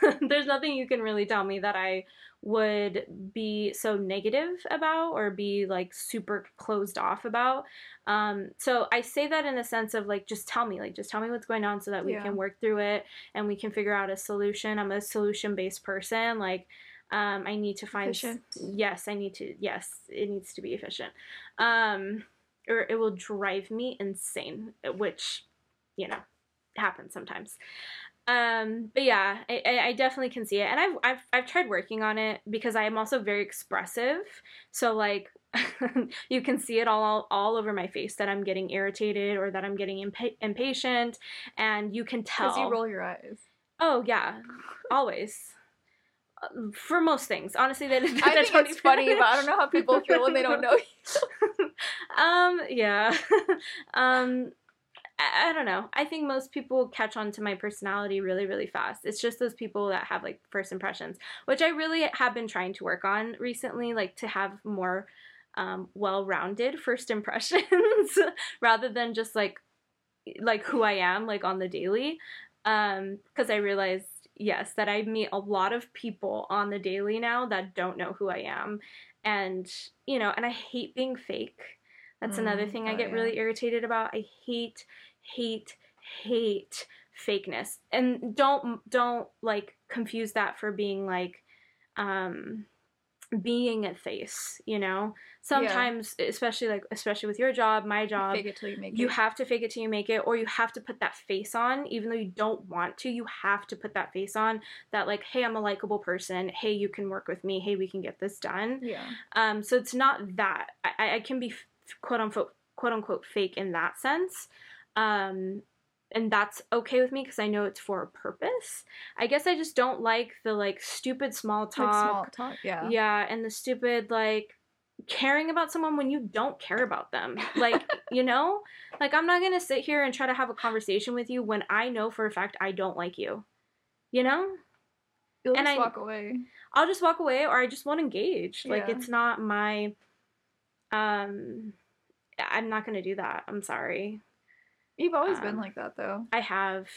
[LAUGHS] there's nothing you can really tell me that I would be so negative about or be like super closed off about. Um, so I say that in a sense of like, just tell me, like, just tell me what's going on so that we Yeah. can work through it and we can figure out a solution. I'm a solution based person. Like, um, I need to find Efficient. yes, I need to yes, it needs to be efficient. Um, or it will drive me insane, which, you know, happens sometimes. Um, but yeah, I, I- definitely can see it, and I've, I've I've tried working on it because I am also very expressive. So like, [LAUGHS] you can see it all all over my face that I'm getting irritated or that I'm getting impa- impatient, and you can tell. because you roll your eyes Oh yeah, always. Uh, For most things, honestly, that [LAUGHS] I think it's funny but I don't know how people feel when they don't know [LAUGHS] you. um, yeah. um, I, I don't know. I think most people catch on to my personality really, really fast. It's just those people that have like first impressions, which I really have been trying to work on recently, like to have more um, well-rounded first [LAUGHS] impressions [LAUGHS] rather than just like like who I am like on the daily. Um, because I realized yes that I meet a lot of people on the daily now that don't know who I am, and you know, and I hate being fake. That's another Mm, thing I oh, get yeah. really irritated about. I hate, hate, hate fakeness, and don't don't like confuse that for being like, um, being a face. You know, sometimes especially like especially with your job, my job, fake it till you make you it. have to fake it till you make it or you have to put that face on. Even though you don't want to you have to put that face on that like hey i'm a likable person. Hey you can work with me. Hey we can get this done. Yeah. Um so it's not that i, I can be quote unquote quote unquote fake in that sense um and that's okay with me because i know it's for a purpose i guess i just don't like the like stupid small talk like small talk yeah yeah, and the stupid like caring about someone when you don't care about them. Like, [LAUGHS] you know? Like I'm not going to sit here and try to have a conversation with you when I know for a fact I don't like you. You know? you'll and just I- walk away I'll just walk away or I just won't engage. Like it's not my um I'm not going to do that. I'm sorry. You've always been Um, like that though I have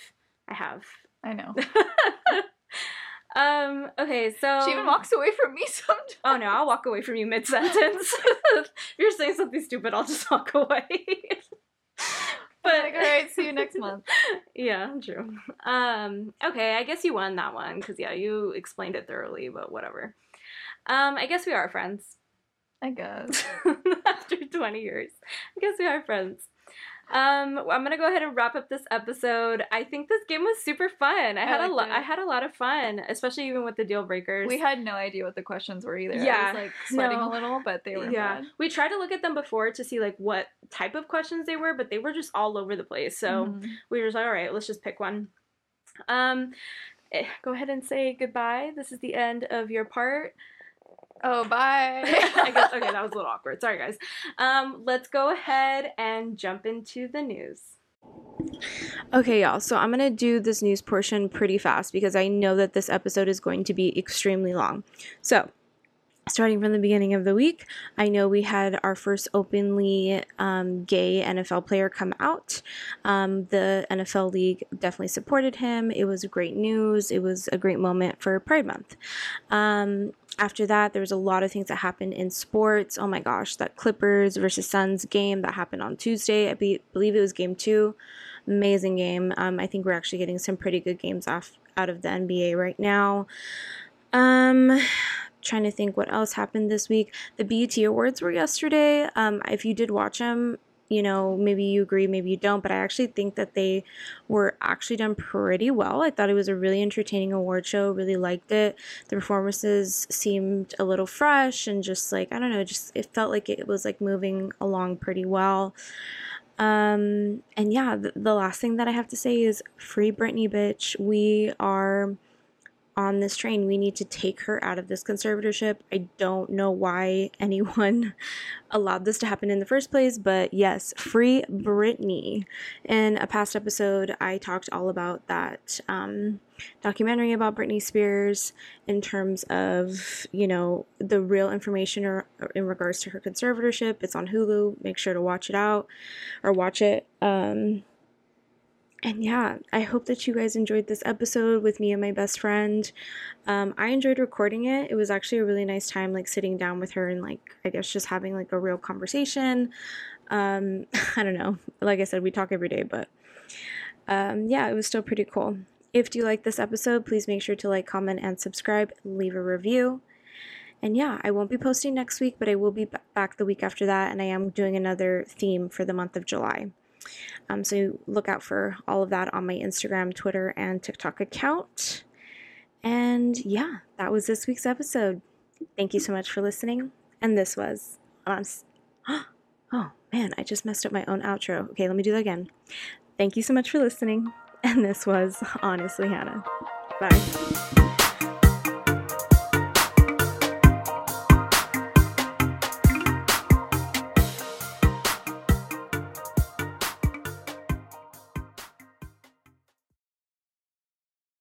I have. I know [LAUGHS] um okay, so she even walks away from me [LAUGHS] sometimes Oh no, I'll walk away from you mid sentence. [LAUGHS] if you're saying something stupid, I'll just walk away. but like all right see you next month yeah, true. Um, okay, I guess you won that one because yeah, you explained it thoroughly, but whatever. Um, I guess we are friends. I guess After 20 years, I guess we are friends. Um, I'm gonna go ahead and wrap up this episode. I think this game was super fun. I I had a lot. I had a lot of fun, especially even with the deal breakers. we had no idea what the questions were either Yeah, I was like sweating no. a little but they were yeah bad we tried to look at them before to see like what type of questions they were but they were just all over the place so Mhm. we were just like all right let's just pick one um eh, go ahead and say goodbye this is the end of your part oh bye. [LAUGHS] I guess okay that was a little awkward. Sorry guys. Um let's go ahead and jump into the news. Okay, y'all, so I'm gonna do this news portion pretty fast because I know that this episode is going to be extremely long. So, starting from the beginning of the week, I know we had our first openly um, gay NFL player come out. Um, the NFL League definitely supported him. It was great news. It was a great moment for Pride Month. Um, after that, there was a lot of things that happened in sports. Oh my gosh, that Clippers versus Suns game that happened on Tuesday. I be- believe it was game two. Amazing game. Um, I think we're actually getting some pretty good games off out of the NBA right now. Um, trying to think what else happened this week. The BET Awards were yesterday. Um, if you did watch them, you know, maybe you agree, maybe you don't, but I actually think that they were actually done pretty well. I thought it was a really entertaining award show, really liked it. The performances seemed a little fresh and just like, I don't know, just it felt like it was like moving along pretty well. Um, and yeah, the, the last thing that I have to say is free Britney, bitch. We are on this train. We need to take her out of this conservatorship. I don't know why [LAUGHS] anyone allowed this to happen in the first place, but yes, free Britney. In a past episode, I talked all about that um, documentary about Britney Spears in terms of, you know, the real information or, or in regards to her conservatorship. It's on Hulu. Make sure to watch it out or watch it. Um, and yeah, I hope that you guys enjoyed this episode with me and my best friend. Um, I enjoyed recording it. It was actually a really nice time, like sitting down with her and like I guess just having like a real conversation. Um, [LAUGHS] I don't know. Like I said, we talk every day, but um, yeah, it was still pretty cool. If you like this episode, please make sure to like, comment, and subscribe. Leave a review. And yeah, I won't be posting next week, but I will be back the week after that, and I am doing another theme for the month of July. Um, so look out for all of that on my Instagram, Twitter, and TikTok account. And yeah, that was this week's episode. Thank you so much for listening. And this was us. [GASPS] Oh man, I just messed up my own outro. Okay, let me do that again. Thank you so much for listening. [LAUGHS] And this was Honestly Hannah. Bye.